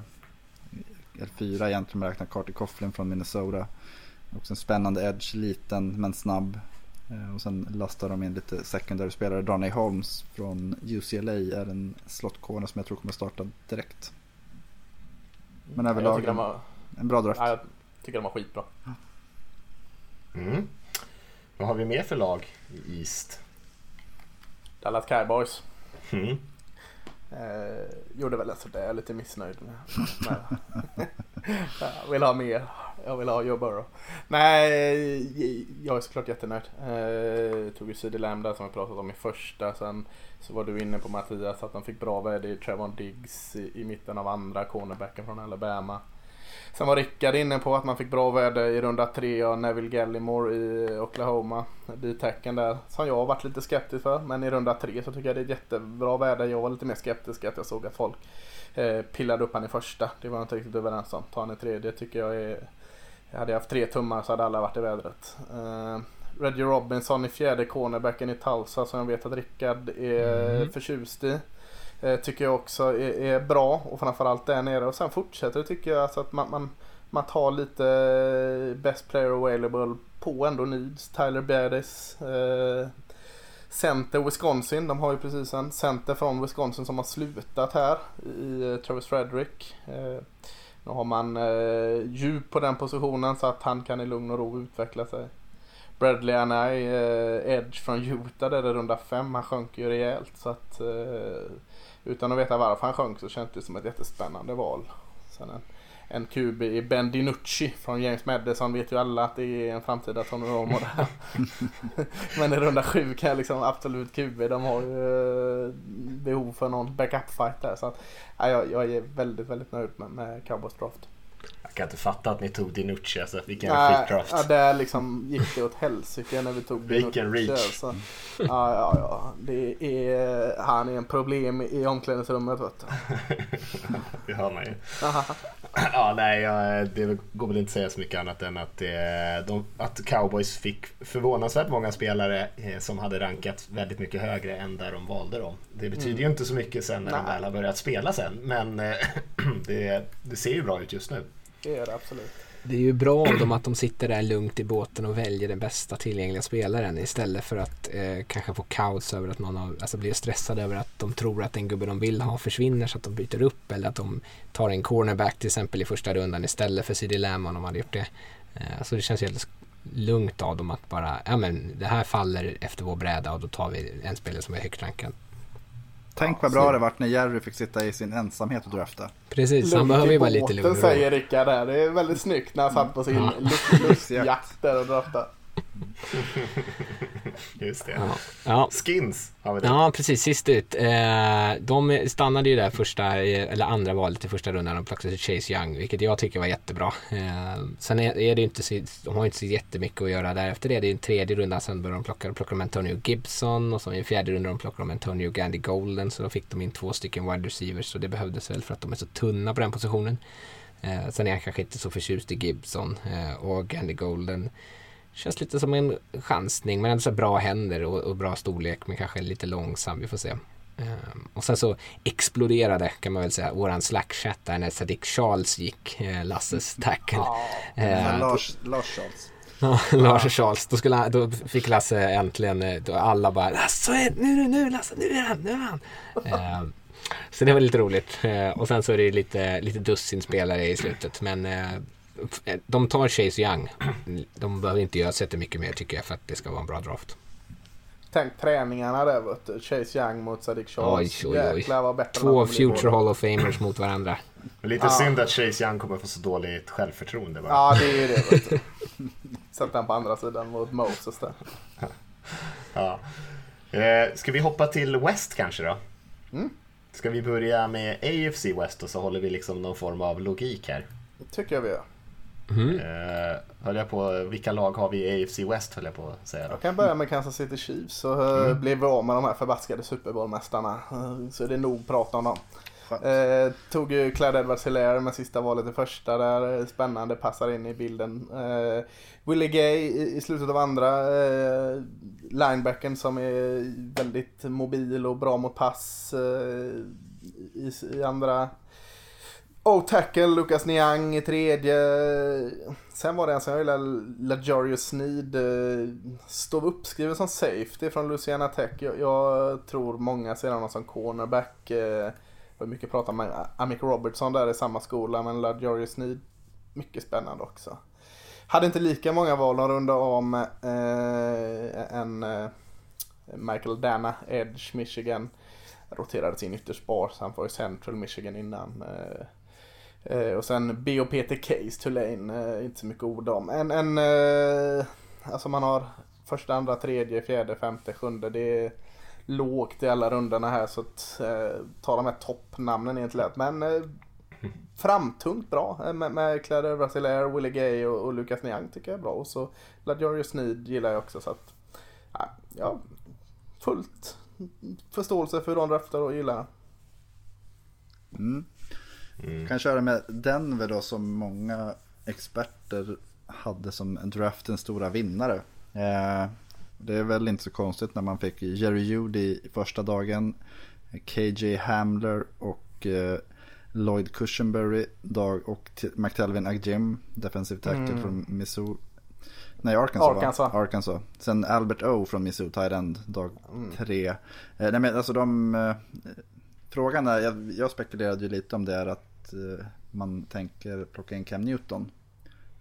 Speaker 7: fyra egentligen om man räknar Carter Coughlin från Minnesota. Också en spännande edge, liten men snabb. Eh, och sen lastar de in lite secondary-spelare. Darnay Holmes från UCLA är en slottkone som jag tror kommer starta direkt. Men överlag en, var, en bra draft.
Speaker 6: Ja, jag tycker de var skitbra.
Speaker 5: Mm. Vad har vi mer för lag i East?
Speaker 6: Dallas Cowboys.
Speaker 5: Mm.
Speaker 6: Eh, gjorde väl sådär, jag är lite missnöjd med. med. jag vill ha mer. Jag vill ha Joe Burrow. Nej, jag är såklart jättenöjd. Eh, tog ju CD Lambda som vi pratat om i första. Sen så var du inne på Mattias att de fick bra värde i Trevon Diggs i, i mitten av andra cornerbacken från Alabama. Sen var Rickard inne på att man fick bra värde i runda tre av Neville Gallimore i Oklahoma. D-tacken där som jag har varit lite skeptisk för. Men i runda tre så tycker jag det är jättebra värde. Jag var lite mer skeptisk att jag såg att folk eh, pillade upp han i första. Det var jag inte riktigt överens om. Ta han i tredje tycker jag är... Hade jag haft tre tummar så hade alla varit i vädret. Eh, Reggie Robinson i fjärde cornerbacken i Tulsa som jag vet att Rickard är mm. förtjust i. Eh, tycker jag också är, är, bra och framförallt där nere. Och sen fortsätter tycker jag alltså att man, man, man tar lite eh, best player available på ändå needs. Tyler Berdis. Eh, center Wisconsin. De har ju precis en center från Wisconsin som har slutat här i Travis Frederick. Nu har man eh, djup på den positionen så att han kan i lugn och ro utveckla sig. Bradley Anai, eh, Edge från Utah där i runda 5, Han sjönk ju rejält så att eh, utan att veta varför han sjönk så kändes det som ett jättespännande val. Sen en, en QB i Ben DiNucci från James Madison vet ju alla att det är en framtida Tony Romo där. Men i runda sju kan jag liksom absolut QB. De har ju eh, behov för någon backup fight där. Så att, ja, jag, jag är väldigt, väldigt nöjd med, med Cowboys draft.
Speaker 5: Jag kan inte fatta att ni tog Dinucci alltså. Vilken skitdraft.
Speaker 6: Ja, där liksom gick det åt helsike när vi tog
Speaker 5: Dinucci. Vilken reach.
Speaker 6: Alltså. Ja, ja, ja. Det är, han är en problem i omklädningsrummet vet
Speaker 5: du. det hör man ju. ja, nej, det går väl inte att säga så mycket annat än att, de, att cowboys fick förvånansvärt många spelare eh, som hade rankat väldigt mycket högre än där de valde dem. Det betyder mm. ju inte så mycket sen när nej. de väl har börjat spela sen, men eh, det, det ser ju bra ut just nu.
Speaker 6: Det är det absolut.
Speaker 8: Det är ju bra av dem att de sitter där lugnt i båten och väljer den bästa tillgängliga spelaren istället för att eh, kanske få kaos över att någon har, alltså blir stressad över att de tror att den gubbe de vill ha försvinner så att de byter upp eller att de tar en cornerback till exempel i första rundan istället för CD Lamb om de hade gjort det. Eh, så det känns helt lugnt av dem att bara, ja men det här faller efter vår bräda och då tar vi en spelare som är högt rankad.
Speaker 7: Tänk vad bra det vart när Jerry fick sitta i sin ensamhet och drafta.
Speaker 8: Precis, han behöver ju vara lite lugn
Speaker 6: säger Rickard där. Det är väldigt snyggt när han satt på sin ja. lustjakt där och draftade.
Speaker 5: Just det. Ja. Ja. Skins har vi det.
Speaker 8: Ja, precis. Sist ut. Eh, de stannade ju där första, eller andra valet i första rundan. De plockade Chase Young, vilket jag tycker var jättebra. Eh, sen är det inte så, de har inte så jättemycket att göra där. Efter det, det är en tredje runda, sen började de plocka, de plockade de Antonio Gibson och så i en fjärde runda de plockade de Antonio Gandy Golden. Så då fick de in två stycken wide receivers, så det behövdes väl för att de är så tunna på den positionen. Eh, sen är jag kanske inte så förtjust i Gibson och Gandy Golden Känns lite som en chansning men ändå så bra händer och, och, bra storlek men kanske lite långsam. Vi får se. Ehm, och sen så exploderade kan man väl säga våran slackchatt där när Sadiq Charles gick, eh, Lasses tackle.
Speaker 7: Eh, Lars, Lars Charles.
Speaker 8: Ja, Lars Charles. Då, skulle, då fick Lasse äntligen, eh, då alla bara Lasse, nu, nu, nu, Lasse, nu är han, nu är han. Ehm, så det var lite roligt. Ehm, och sen så är det lite, lite dussin spelare i slutet. Men de tar Chase Young. De behöver inte göra mycket mer tycker jag för att det ska vara en bra draft.
Speaker 6: Tänk träningarna där vet du. Chase Young mot Sadiq Charles.
Speaker 8: Oj, oj, oj. Två future. Hall of Famers mot varandra.
Speaker 5: Lite
Speaker 6: Ja.
Speaker 5: synd att Chase Young kommer få så dåligt självförtroende bara.
Speaker 6: Ja, det är ju det. Vet du. Sätt den på andra sidan mot Moses där.
Speaker 5: Ja. Eh, ska vi hoppa till West kanske då?
Speaker 6: Mm.
Speaker 5: Ska vi börja med AFC West och så håller vi liksom någon form av logik här.
Speaker 6: Det tycker jag vi gör.
Speaker 8: Mm.
Speaker 5: Eh, höll jag på, vilka lag har vi i AFC West höll jag på att säga då.
Speaker 6: Jag kan börja med Kansas City Chiefs så mm. blev vi av med de här förbaskade Super Bowl-mästarna. Eh, Så är det nog prat om dem. Eh, tog ju Clyde edwards hilaire med sista valet i första där. eh, Spännande, passar in i bilden. Eh, Willie Gay i, i slutet av andra. Eh, linebacken som är väldigt mobil och bra mot pass eh, i, i andra. Oh, O-tackle, Lucas Niang i tredje. Sen var det en som jag gillade, LaJarius Sneed. Eh, Stod uppskriven som safety från Louisiana Tech. Jag, jag tror många ser honom som cornerback. Eh, det var mycket prat om Amick Robertson där i samma skola, men LaJarius Sneed, mycket spännande också. Hade inte lika många val, de runda om eh, en eh, Michael Dana, Edge, Michigan. Roterade sin ytterst bar, så han var i Central Michigan innan. Eh, Eh, och sen BOPT Case, Tulane, eh, inte så mycket ord om. En, en eh, alltså man har första, andra, tredje, fjärde, femte, sjunde. Det är lågt i alla rundorna här så att eh, ta de här toppnamnen är inte lätt. Men eh, framtungt bra med, med Claire Brasilaire, Willie Gay och, och Lucas Niang tycker jag är bra. Och så LaJarius Sneed gillar jag också så att ja, fullt förståelse för hur de draftar och gillar.
Speaker 7: Mm. Kan köra med Denver då som många experter hade som draftens stora vinnare. Eh, det är väl inte så konstigt när man fick Jerry Judy första dagen, KJ Hamler och eh, Lloyd Cushenberry dag och McTelvin Agjim, defensive tackle från Missouri. Nej, Arkansas,
Speaker 6: Arkansas.
Speaker 7: Va? Arkansas. Sen Albert O från Missouri, tight end, dag tre. Eh, nej men alltså de... Eh, frågan är, jag, jag spekulerade ju lite om det är att Eh, man tänker plocka in Cam Newton.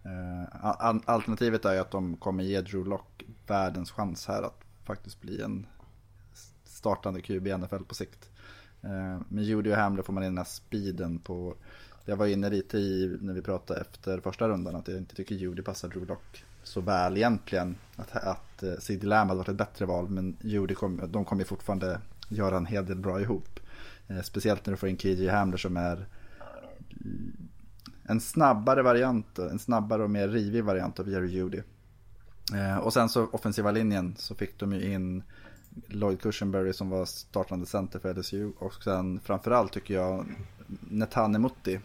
Speaker 7: Eh, alternativet är ju att de kommer ge Drew Lock världens chans här att faktiskt bli en startande QB i NFL på sikt. Eh, med Judy och Hamler får man in den här speeden på jag var inne lite i när vi pratade efter första rundan att jag inte tycker Judy passar Drew Lock så väl egentligen. Att, att Sid Lamb hade varit ett bättre val men Judy kom, de kommer ju fortfarande göra en hel del bra ihop. Speciellt när du får in KJ Hamler som är en snabbare variant, en snabbare och mer rivig variant av Jerry Judy. Eh, och sen så offensiva linjen så fick de ju in Lloyd Cushenberry som var startande center för LSU och sen framförallt tycker jag Netane Mutti.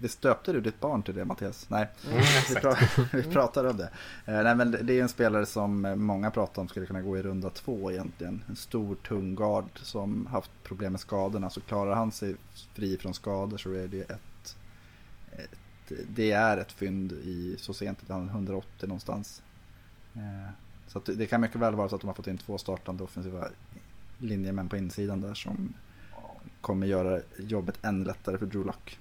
Speaker 7: Visst döpte du ditt barn till det Mattias? Nej, vi, pra- vi pratar om det. Eh, nej men det är en spelare som många pratar om skulle kunna gå i runda två egentligen. En stor tung guard som haft problem med skadorna. Så klarar han sig fri från skador så är det ett, ett det är ett fynd i så sent att han är 180 någonstans. Eh, så att det- kan mycket väl vara så att de har fått in två startande offensiva linjemän på insidan där som kommer göra jobbet än lättare för Drew Lock.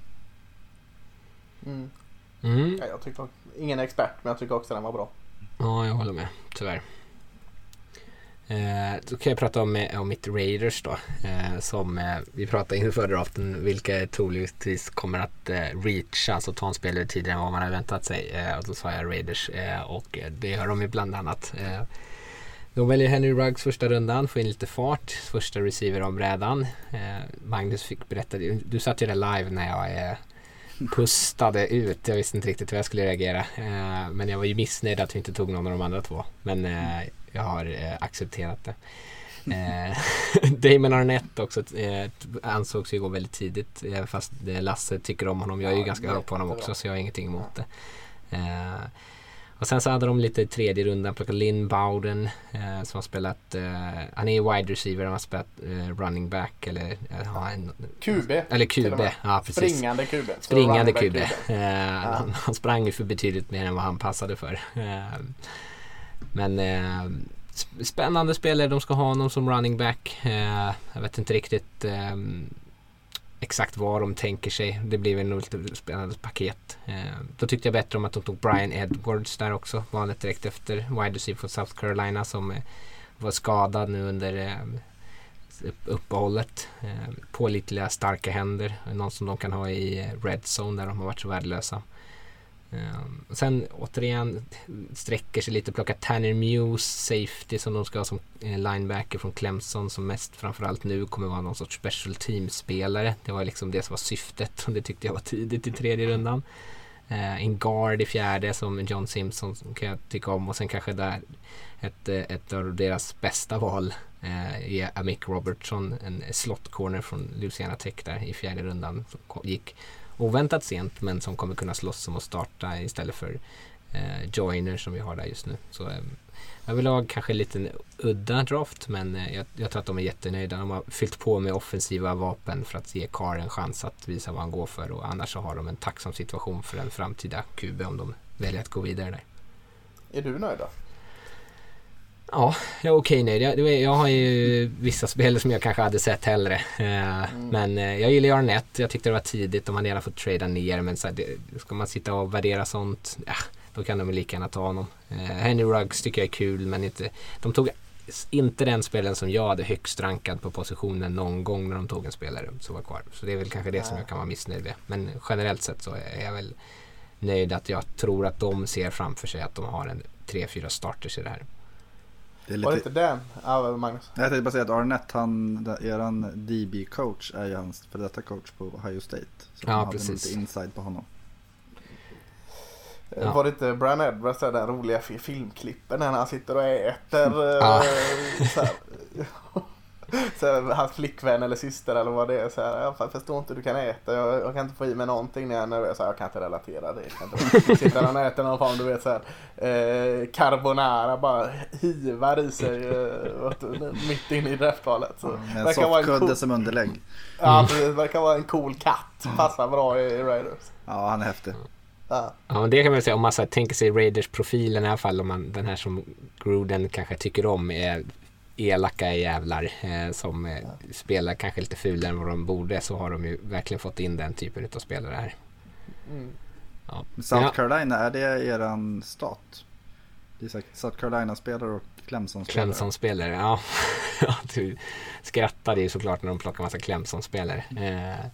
Speaker 6: Mm.
Speaker 8: Mm.
Speaker 6: Ja, jag tycker, ingen expert men jag tycker också den var bra.
Speaker 8: Ja, jag håller med. Tyvärr. Eh, då kan jag prata om, eh, om mitt Raiders då. Eh, som eh, vi pratade inför draften. Vilka troligtvis kommer att eh, reacha, alltså ta en spelare tidigare än vad man har väntat sig. Eh, och då sa jag Raiders eh, och eh, det gör de ju bland annat. Eh, de väljer Henry Ruggs första rundan, får in lite fart. Första receiver om brädan. Eh, Magnus fick berätta, du, du satt ju där live när jag eh, pustade ut. Jag visste inte riktigt hur jag skulle reagera. Eh, men jag var ju missnöjd att vi inte tog någon av de andra två. Men eh, jag har eh, accepterat det. Eh, Damon Arnett också eh, ansågs ju gå väldigt tidigt. Eh, fast Lasse tycker om honom. Jag är ju
Speaker 6: Ja,
Speaker 8: ganska hög på honom också så jag har ingenting emot det. Eh, Och sen så hade de lite i tredje rundan plockat Lynn Bowden eh, som har spelat, han är wide receiver, han har spelat running back eller eh, en,
Speaker 6: QB.
Speaker 8: Eller QB, ja precis.
Speaker 6: Springande QB.
Speaker 8: Springande QB. Eh, han, han sprang ju för betydligt mer än vad han passade för. Men eh, spännande spelare, de ska ha honom som running back. Eh, jag vet inte riktigt eh, exakt vad de tänker sig. Det blir väl nog lite spännande paket. Eh, då tyckte jag bättre om att de tog Brian Edwards där också. Valet direkt efter wide receiver från South Carolina som eh, var skadad nu under eh, uppehållet. Eh, pålitliga, starka händer. Någon som de kan ha i eh, red zone där de har varit så värdelösa. Ehm, sen återigen sträcker sig lite. plockar Tanner Muse, safety som de ska ha som eh, linebacker från Clemson som mest framförallt nu kommer vara någon sorts special team-spelare. Det var liksom det som var syftet och det tyckte jag var tidigt i tredje rundan. Eh, en guard i fjärde som John Simpson kan jag tycka om och sen kanske där ett, ett av deras bästa val eh, är Amick Robertson, en slot corner från Louisiana Tech där i fjärde rundan. Som gick oväntat sent men som kommer kunna slåss om att starta istället för eh, Joiner som vi har där just nu. Så eh, överlag kanske lite liten udda draft men eh, jag, jag tror att de är jättenöjda. De har fyllt på med offensiva vapen för att ge Carr en chans att visa vad han går för och annars så har de en tacksam situation för en framtida QB om de väljer att gå vidare där.
Speaker 6: Är du nöjd då?
Speaker 8: Ja, jag är okej nöjd. Jag, har ju vissa spelare som jag kanske hade sett hellre. Eh, Men eh, jag gillar Arnett. Jag tyckte det var tidigt. De hade gärna fått trada ner. Men så här, det, ska man sitta och värdera sånt, ja, då kan de lika gärna ta honom. Eh, Henry Ruggs tycker jag är kul men inte, de tog inte den spelaren som jag hade högst rankad på positionen någon gång när de tog en spelare som var kvar. Så det är väl kanske det som jag kan vara missnöjd med. Men generellt sett så är jag väl nöjd att jag tror att de ser framför sig att de har en 3-4 starters i det här.
Speaker 7: Det är
Speaker 6: Var det
Speaker 7: lite...
Speaker 6: inte den? Ja, Magnus.
Speaker 7: Jag tänkte bara säga att Arnett, han, eran DB-coach är ju hans för detta coach på Ohio State. Så
Speaker 8: Ja,
Speaker 7: han hade
Speaker 8: precis.
Speaker 7: nog lite inside på honom.
Speaker 8: Ja.
Speaker 6: Var det inte Brian Edwards där, den roliga fi- filmklippen när han sitter och äter? eh,
Speaker 8: Ja.
Speaker 6: Så hans flickvän eller syster eller vad det är. Så här, jag förstår inte hur du kan äta. Jag, jag kan inte få i mig någonting när jag är nervös. Jag kan inte relatera det. Jag kan inte. Sitter han och äter någon form, du vet så här, eh, carbonara bara hivar i sig eh, mitt inne i draftvalet. Så
Speaker 7: Med en
Speaker 6: verkar vara en
Speaker 7: soffkudde
Speaker 6: cool,
Speaker 7: som underlägg.
Speaker 6: ja, precis, verkar vara en cool katt. Passar bra i, i Raiders.
Speaker 7: Ja, han är häftig.
Speaker 6: Ja.
Speaker 8: Ja, men det kan man säga om man så här, tänker sig Raiders-profilen i alla fall. Om man, den här som Gruden kanske tycker om är elaka jävlar eh, som eh, spelar kanske lite fulare än vad de borde så har de ju verkligen fått in den typen av spelare här.
Speaker 6: Mm.
Speaker 8: Ja.
Speaker 7: South
Speaker 8: Ja,
Speaker 7: Carolina, är det eran stat? Det är säkert South Carolina-spelare och Clemson-spelare.
Speaker 8: Clemson-spelare, ja. Ja, du skrattade ju såklart när de plockade massa Clemson-spelare. Eh,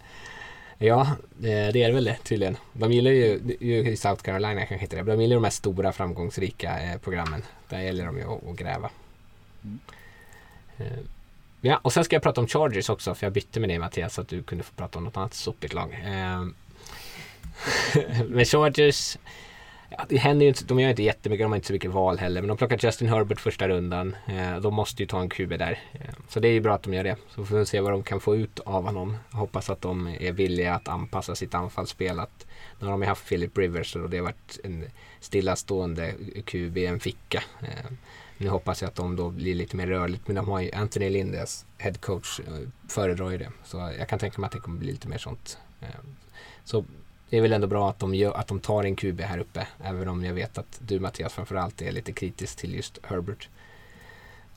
Speaker 8: ja, det, det är det väl det tydligen. De gillar ju, ju South Carolina kanske inte det, men de gillar de här stora framgångsrika eh, programmen. Där gäller de ju att, att gräva. Eh, Eh, ja, och sen ska jag prata om Chargers också, för jag bytte med dig Mattias så att du kunde få prata om något annat sopigt lag. Eh, men Chargers, Ja, det händer ju inte, de gör inte jättemycket, de har inte så mycket val heller. Men de plockar Justin Herbert första rundan. Eh, de måste ju ta en QB där. Så det är ju bra att de gör det. Så får vi se vad de kan få ut av honom. Jag hoppas att de är villiga att anpassa sitt anfallsspel. Att, nu har de ju haft Philip Rivers och det har varit en stillastående QB, en ficka. Nu hoppas jag att de då blir lite mer rörligt. Men de har ju Anthony Lindes head coach eh, föredrar ju det. Så jag kan tänka mig att det kommer bli lite mer sånt. Eh. Så det är väl ändå bra att de, gör, att de tar en QB här uppe. Även om jag vet att du Mattias framförallt är lite kritisk till just Herbert.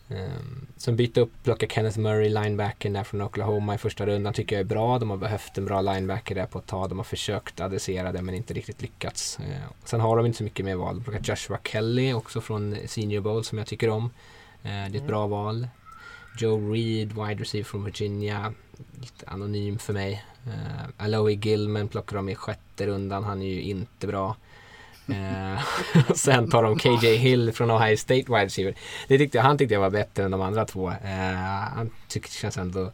Speaker 8: Um, sen byta upp, plocka Kenneth Murray, linebacken där från Oklahoma i första rundan tycker jag är bra. De har behövt en bra linebacker där på ett tag. De har försökt adressera det men inte riktigt lyckats. Uh, sen har de inte så mycket mer val. De plockar Joshua Kelly också från Senior Bowl som jag tycker om. Uh, det är ett bra val. Joe Reed, wide receiver från Virginia. Lite anonym för mig. Uh, Aloe Gilman plockar de i sjätte rundan. Han är ju inte bra. Uh, sen tar de KJ Hill från Ohio State wide receiver. Det tyckte jag, han tyckte jag var bättre än de andra två. Uh, han tyckte känns ändå...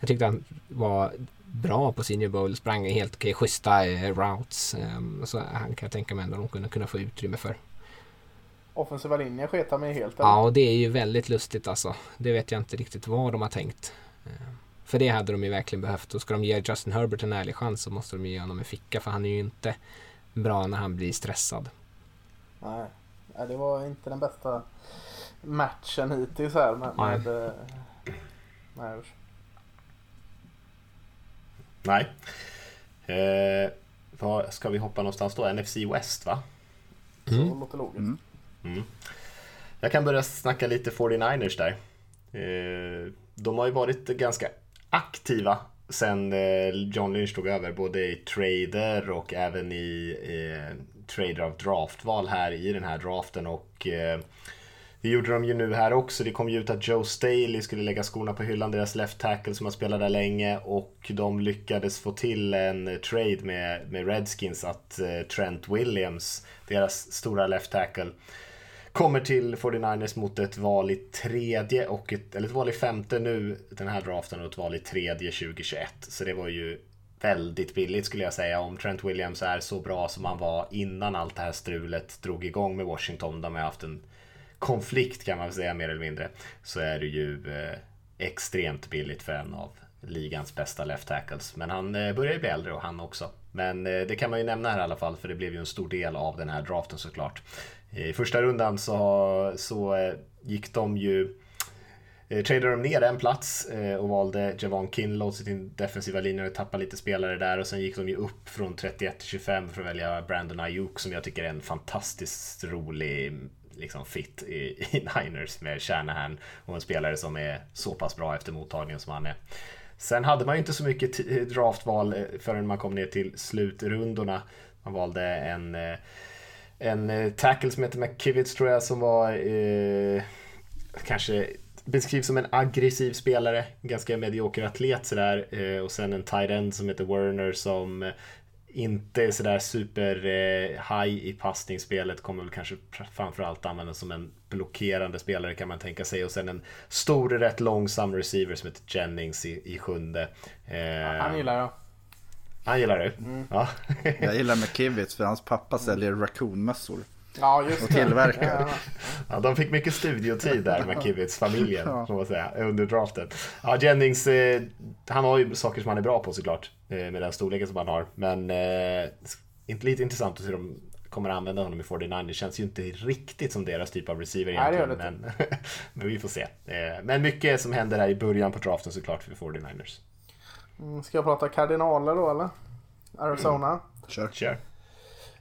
Speaker 8: Jag tyckte han var bra på Senior Bowl. Sprang helt okej, schyssta uh, routes. Um, så han kan jag tänka mig ändå de kunde kunna få utrymme för.
Speaker 6: Offensiva linjen sketar mig helt. eller?
Speaker 8: Ja, och det är ju väldigt lustigt alltså. Det vet jag inte riktigt vad de har tänkt. Eh, För det hade de ju verkligen behövt. Och ska de ge Justin Herbert en ärlig chans så måste de ge honom en ficka. För han är ju inte bra när han blir stressad.
Speaker 6: Nej. Ja, det var inte den bästa matchen hittills här med,
Speaker 8: Nej.
Speaker 6: med, eh, med
Speaker 5: Nej. Eh, var ska vi hoppa någonstans då? NFC West va?
Speaker 6: så
Speaker 8: Mm.
Speaker 6: låter logiskt.
Speaker 7: Mm.
Speaker 5: Mm. Jag kan börja snacka lite 49ers där. Eh, de har ju varit ganska aktiva sen eh, John Lynch tog över, både i trader och även i i trader av draftval här i den här draften. Och eh, det gjorde de ju nu här också. Det kom ju ut att Joe Staley skulle lägga skorna på hyllan, deras left tackle som har spelat där länge. Och de lyckades få till en trade med, med Redskins att eh, Trent Williams, deras stora left tackle, kommer till 49ers mot ett val i tredje och ett, eller ett val i femte nu den här draften och ett val i tredje 2021. Så det var ju väldigt billigt skulle jag säga om Trent Williams är så bra som han var innan allt det här strulet drog igång med Washington. De har haft en konflikt kan man väl säga mer eller mindre. Så är det ju eh, extremt billigt för en av ligans bästa left tackles. Men han eh, börjar ju bli äldre och han också. Men eh, det kan man ju nämna här i alla fall för det blev ju en stor del av den här draften såklart. I första rundan så, så eh, gick de ju eh, tradade de ner en plats eh, och valde Javon Kinlow till sin defensiva linje och tappade lite spelare där och sen gick de ju upp från 31 till 25 för att välja Brandon Ayuk som jag tycker är en fantastiskt rolig liksom fit i, i Niners med Shanahan och en spelare som är så pass bra efter mottagningen som han är. Sen hade man ju inte så mycket draftval förrän man kom ner till slutrundorna. Man valde en, eh, en eh, tackle som heter McKivitz tror jag som var eh, kanske beskrivs som en aggressiv spelare, ganska medioker atlet sådär. Eh, och sen en tight end som heter Werner som inte är sådär super eh, high i passningsspelet, kommer väl kanske framförallt användas som en blockerande spelare kan man tänka sig. Och sen en stor, rätt långsam receiver som heter Jennings i, i sjunde. Eh,
Speaker 6: Han gillar jag
Speaker 5: han gillar du? Ja.
Speaker 7: Jag gillar McKivitz för hans pappa säljer raccoonmössor.
Speaker 6: Ja, just
Speaker 7: Och
Speaker 6: det.
Speaker 7: tillverkar.
Speaker 6: Ja,
Speaker 5: Ja, de fick mycket studiotid där med Kivits familjen
Speaker 7: Ja.
Speaker 5: får man säga, under draften. Ja, Jennings, eh, han har ju saker som han är bra på såklart, eh, med den storleken som han har. Men eh, inte lite intressant att se de kommer att använda honom i 49 Det känns ju inte riktigt som deras typ av receiver
Speaker 6: Nej, det gör
Speaker 5: egentligen. men, men vi får se. Eh, men mycket som händer här i början på draften såklart för 49ers.
Speaker 6: Mm, Ska jag prata kardinaler då eller? Arizona.
Speaker 7: Kör.
Speaker 5: Kör.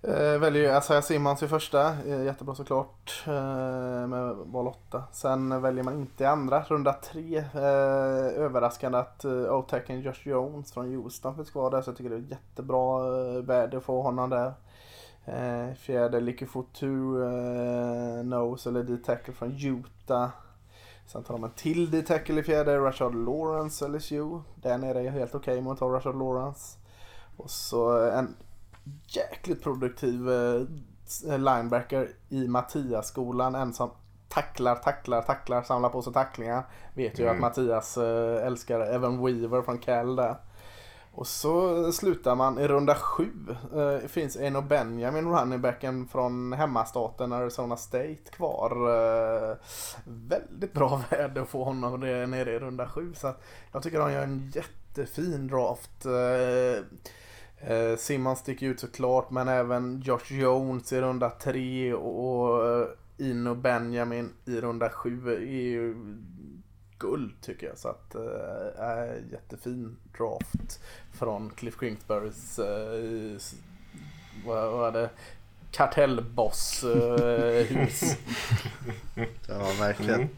Speaker 6: Eh, väljer ju Isaiah Simmons i första. Eh, jättebra såklart. Eh, med val 8. Sen väljer man inte i andra. Runda 3. Eh, överraskande att eh, O-tacken Josh Jones från Houston finns kvar där. Så jag tycker det är jättebra eh, värde att få honom där. Eh, fjärde Licky Fotu eh, Nose eller D-tackle från Utah. Sen tar de en till D-tackle i fjärde. Rashard Lawrence LSU. Där nere är jag helt okej med att ta Rashard Lawrence. Och så en jäkligt produktiv eh, linebacker i Mattias-skolan. En som tacklar, tacklar, tacklar, samlar på sig tacklingar. Vet ju
Speaker 5: Mm.
Speaker 6: att Mattias eh, älskar Evan Weaver från Cal där. Och så slutar man i runda sju. Det finns Eno Benjamin, runningbacken från hemmastaten Arizona State kvar. Eh, väldigt bra värde att få honom nere i runda sju. Så jag tycker de gör en jättefin draft. Eh, Simon sticker ut såklart men även Josh Jones i runda tre och, Ino Benjamin i runda sju. är ju guld tycker jag. Så att är jättefin draft från Cliff Kingsburys eh, s- vad var det? Kartellboss eh, hus.
Speaker 7: Ja, verkligen.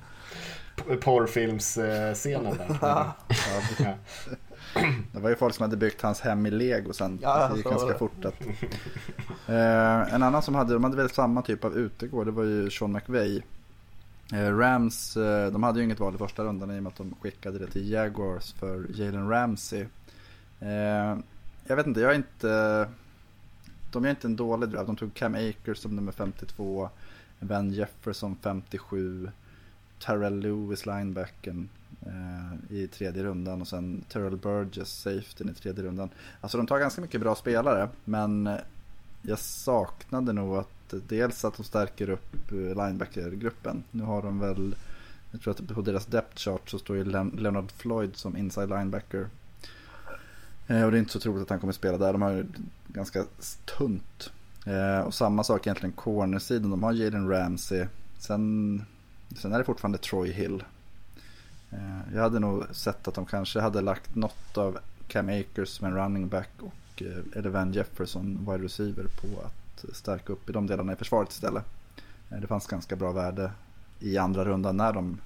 Speaker 5: Mm. Porrfilmsscenen där.
Speaker 7: Ja, det,
Speaker 5: Ja.
Speaker 7: det var ju folk som hade byggt hans hem i lego sen.
Speaker 6: Ja,
Speaker 7: det gick ganska
Speaker 6: det.
Speaker 7: fort att... Eh, en annan som hade, de hade väl samma typ av utegård, det var ju Sean McVay. Eh, Rams, eh, de hade ju inget val i första rundan i och med att de skickade det till Jaguars för Jalen Ramsey. Eh, jag vet inte, jag är inte... De gör inte en dålig draft. De tog Cam Akers som nummer 52, Ben Jefferson 57, Terrell Lewis linebacken i tredje rundan och sen Terrell Burgess safety i tredje rundan. Alltså de tar ganska mycket bra spelare men jag saknade nog att dels att de stärker upp eh, linebackergruppen. Nu har de väl, jag tror att på deras depth chart så står ju Leonard Floyd som inside linebacker. Eh, och det är inte så troligt att han kommer spela där. De har ju ganska tunt eh, och samma sak egentligen cornersidan. De har Jalen Ramsey. Sen, sen är det fortfarande Troy Hill. Jag hade nog sett att de kanske hade lagt något av Cam Akers som en running back och eh, eller Van Jefferson wide receiver på att stärka upp i de delarna i försvaret istället. Eh, det fanns ganska bra värde i andra rundan när de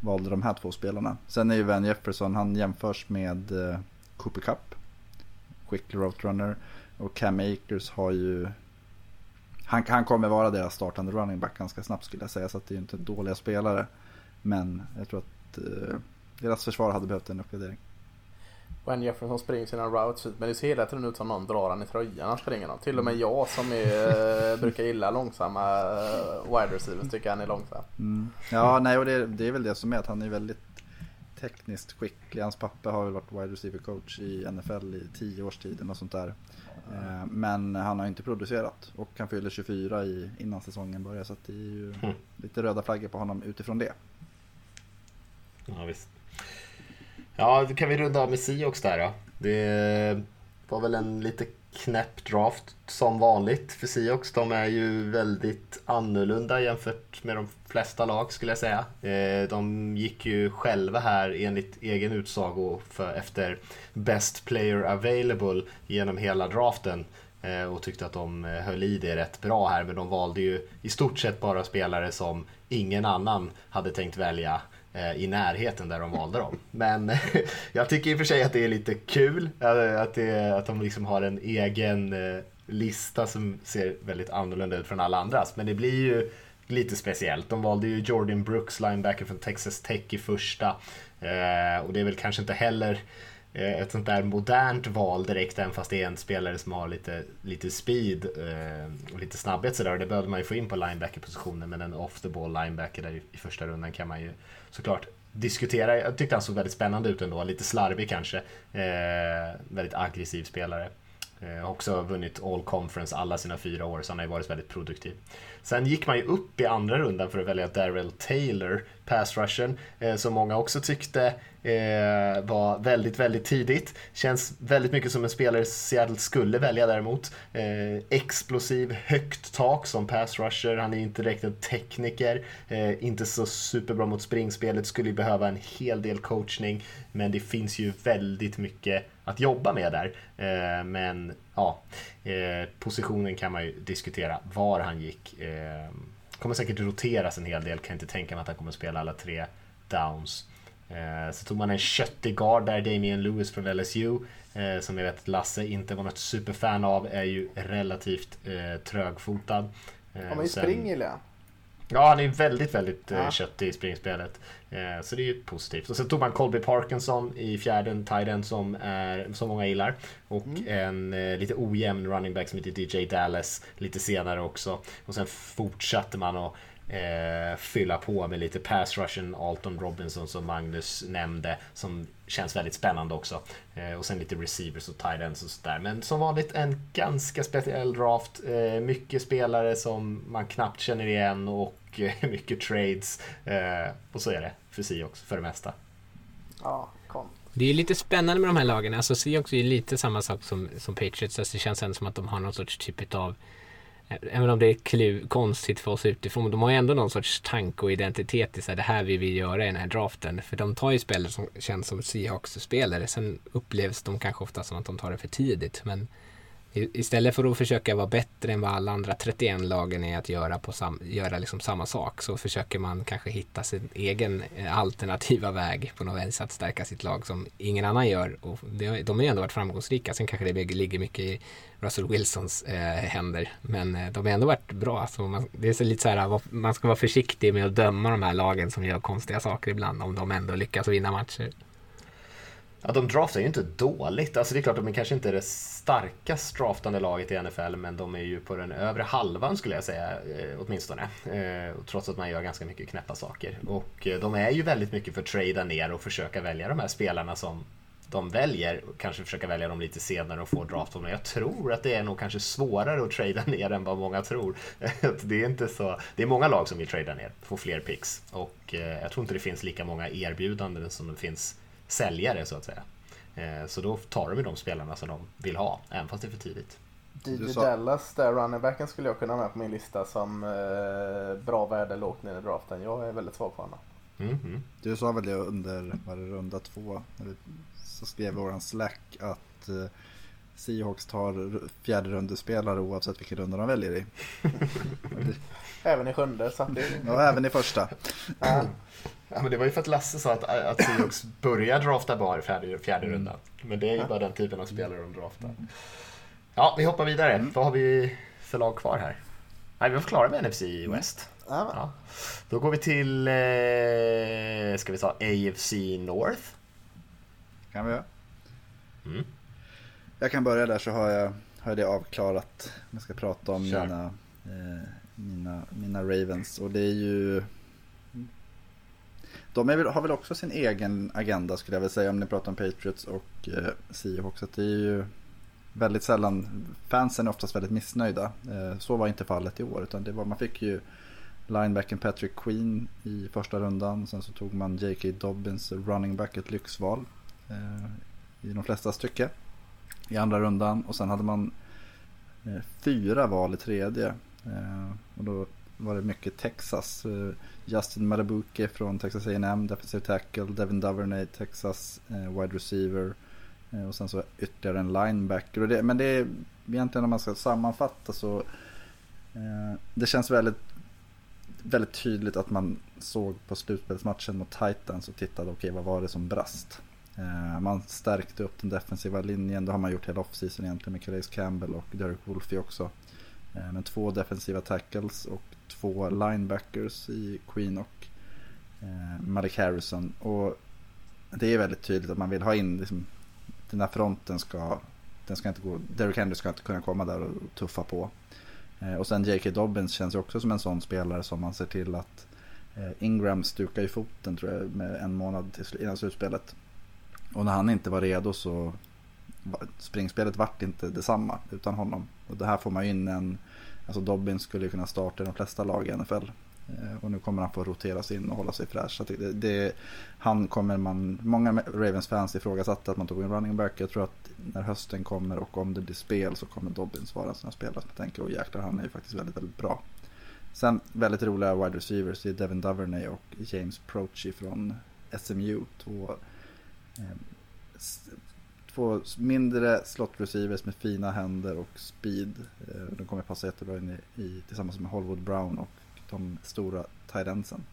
Speaker 7: valde de här två spelarna. Sen är ju Van Jefferson, han jämförs med eh, Cooper Cup, skicklig Roadrunner. Och Cam Akers har ju han, han kommer vara deras startande running back ganska snabbt skulle jag säga. Så att det är ju inte dåliga spelare. Men jag tror att eh, deras försvar hade behövt en uppgradering.
Speaker 6: Van Jefferson springer sina routes men det ser hela tiden ut som någon drar han i tröjan han springer någon. Till och med jag som är, brukar gilla långsamma eh, wide receivers tycker han är långsam.
Speaker 7: Mm. Ja, nej och det, det, är väl det som är att han är väldigt tekniskt skicklig. Hans pappa har väl varit wide receiver coach i NFL i tio års tid och sånt där. Mm. Men han har inte producerat och han fyller 24 i, innan säsongen börjar så det är ju mm. lite röda flaggor på honom utifrån det.
Speaker 5: Ja visst. Ja, då kan vi runda av med Siox där då. Det var väl en lite knäpp draft som vanligt för Siox. De är ju väldigt annorlunda jämfört med de flesta lag skulle jag säga. Eh, de gick ju själva här enligt egen utsago för, efter Best Player Available genom hela draften eh, och tyckte att de eh, höll i det rätt bra här men de valde ju i stort sett bara spelare som ingen annan hade tänkt välja Eh, i närheten där de valde dem. Men jag tycker i och för sig att det är lite kul eh, att, det, att de liksom har en egen eh, lista som ser väldigt annorlunda ut från alla andras. Men det blir ju lite speciellt. De valde ju Jordan Brooks, linebacker från Texas Tech i första. Och det är väl kanske inte heller Eh, ett sånt där modernt val direkt, även fast det är en spelare som har lite, lite speed eh, och lite snabbhet sådär. Det behövde man ju få in på linebacker-positionen, men en off the ball linebacker där i, i första rundan kan man ju såklart diskutera. Jag tyckte han såg väldigt spännande ut ändå, lite slarvig kanske. Eh, väldigt aggressiv spelare. Eh, också vunnit All Conference alla sina fyra år, så han har ju varit väldigt produktiv. Sen gick man ju upp i andra rundan för att välja Daryl Taylor, pass rushen, eh, som många också tyckte eh, var väldigt, väldigt tidigt. Känns väldigt mycket som en spelare Seattle skulle välja däremot. Eh, explosiv, högt tak som pass rusher. Han är inte direkt en tekniker, eh, inte så superbra mot springspelet, skulle ju behöva en hel del coachning. Men det finns ju väldigt mycket att jobba med där. Eh, men ja, eh, positionen kan man ju diskutera var han gick. Eh, kommer säkert roteras en hel del, kan inte tänka mig att han kommer spela alla tre downs. Så tog man en köttig guard där, Damien Lewis från LSU, som jag vet att Lasse inte var något superfan av, är ju relativt trögfotad.
Speaker 6: Har man ju spring gillar jag.
Speaker 5: Ja, han är väldigt, väldigt ja. köttig i springspelet. Eh, så det är ju positivt. Och sen tog man Colby Parkinson i fjärden, Tiden som, är, som många gillar. Och mm. en eh, lite ojämn running back som heter DJ Dallas lite senare också. Och sen fortsatte man att eh, fylla på med lite pass rushen, Alton Robinson som Magnus nämnde, som känns väldigt spännande också. Eh, och sen lite receivers och tight ends och sådär. Men som vanligt en ganska speciell draft. Eh, mycket spelare som man knappt känner igen och mycket trades. Eh, och så är det för Seahawks för det mesta.
Speaker 6: Ja, kom.
Speaker 8: Det är lite spännande med de här lagen. Alltså Seahawks är lite samma sak som, som Patriots. Alltså, det känns ändå som att de har någon sorts typ av Även om det är klu, konstigt för oss utifrån. De har ju ändå någon sorts tanke och identitet i så här, det här vill vi göra i den här draften. För de tar ju spelare som känns som Seahawks-spelare. Sen upplevs de kanske ofta som att de tar det för tidigt. Men Istället för att försöka vara bättre än vad alla andra 31 lagen är att göra, på sam, göra liksom samma sak så försöker man kanske hitta sin egen eh, alternativa väg på något vis att stärka sitt lag som ingen annan gör. Och det, de har ju ändå varit framgångsrika. Sen kanske det ligger mycket i Russell Wilsons eh, händer. Men eh, de har ändå varit bra. Så man, det är så lite så här, man ska vara försiktig med att döma de här lagen som gör konstiga saker ibland om de ändå lyckas vinna matcher.
Speaker 5: Ja, de draftar ju inte dåligt. Alltså det är klart, de är kanske inte det starkast draftande laget i NFL, men de är ju på den övre halvan skulle jag säga, eh, åtminstone. Eh, trots att man gör ganska mycket knäppa saker. Och eh, de är ju väldigt mycket för att trada ner och försöka välja de här spelarna som de väljer, kanske försöka välja dem lite senare och få draft Men jag tror att det är nog kanske svårare att trada ner än vad många tror. det är inte så, det är många lag som vill trada ner, få fler picks. Och jag tror inte det finns lika många erbjudanden som det finns säljare så att säga. Eh, så då tar de de spelarna som de vill ha, även fast det är för tidigt.
Speaker 6: DJ Dallas, där runningbacken skulle jag kunna ha med på min lista som eh, bra värde lågt ner i draften. Jag är väldigt svag på honom.
Speaker 5: Mm, mm.
Speaker 7: Du sa väl det under var det runda två? När vi, så skrev våran slack att eh, Seahawks tar fjärde rundespelare oavsett vilken runda de väljer i.
Speaker 6: Även i sjunde. Så det,
Speaker 7: Och även i första.
Speaker 6: Ja,
Speaker 5: men det var ju för att Lasse sa att, att Seahawks börjar drafta bara i fjärde, fjärde rundan. Men det är ju bara den typen av spelare de draftar. Ja, vi hoppar vidare. Vad har vi för lag kvar här? Nej, vi var klara med NFC West.
Speaker 6: ja,
Speaker 5: Ja. Då går vi till, eh, ska vi ta AFC North.
Speaker 7: Kan vi göra?
Speaker 5: Mm.
Speaker 7: Jag kan börja där så har jag, har jag det avklarat. Jag ska prata om
Speaker 5: Kör.
Speaker 7: mina, eh, mina, mina Ravens. Och det är ju... De är väl, har väl också sin egen agenda skulle jag vilja säga om ni pratar om Patriots och eh, Seahawks. Att det är ju väldigt sällan, fansen är oftast väldigt missnöjda. Eh, så var inte fallet i år. Utan det var, man fick ju linebacken Patrick Queen i första rundan. Sen så tog man J.K. Dobbins running back, ett lyxval. Eh, I de flesta stycken i andra rundan och sen hade man eh, fyra val i tredje. Eh, och då var det mycket Texas. Eh, Justin Marabuke från Texas A&M, defensive tackle. Devin Duvernay, Texas eh, wide receiver. Eh, och sen så ytterligare en linebacker. Och det, men det är egentligen om man ska sammanfatta så eh, det känns väldigt väldigt tydligt att man såg på slutspelsmatchen mot Titans och tittade okej vad var det som brast. Eh, Man stärkte upp den defensiva linjen. Det har man gjort hela offseason egentligen med Calais Campbell och Derek Wolfie också. Eh, men två defensiva tackles och två linebackers i Queen och eh, Malik Harrison. Och det är väldigt tydligt att man vill ha in liksom, den här fronten ska, den ska inte gå, Derek Henry ska inte kunna komma där och tuffa på. Eh, Och sen J.K. Dobbins känns ju också som en sån spelare som man ser till att eh, Ingram stukar i foten tror jag med en månad till innan slutspelet. Och när han inte var redo så springspelet vart inte detsamma utan honom. Och det här får man ju in en, alltså Dobbins skulle ju kunna starta i de flesta lag i NFL. Eh, och nu kommer han få roteras in och hålla sig fräsch. Så det, det, han kommer man, många Ravens-fans ifrågasatte att man tog en running back. Jag tror att när hösten kommer och om det blir spel så kommer Dobbins vara en sån här spelare som jag tänker, och jäklar han är ju faktiskt väldigt, väldigt bra. Sen väldigt roliga wide receivers, det är Devin Duvernay och James Prochi från SMU. Två, eh, två mindre slot receivers med fina händer och speed. Eh, de kommer passa jättebra in i, i, tillsammans med Hollywood Brown och de stora tight endsen.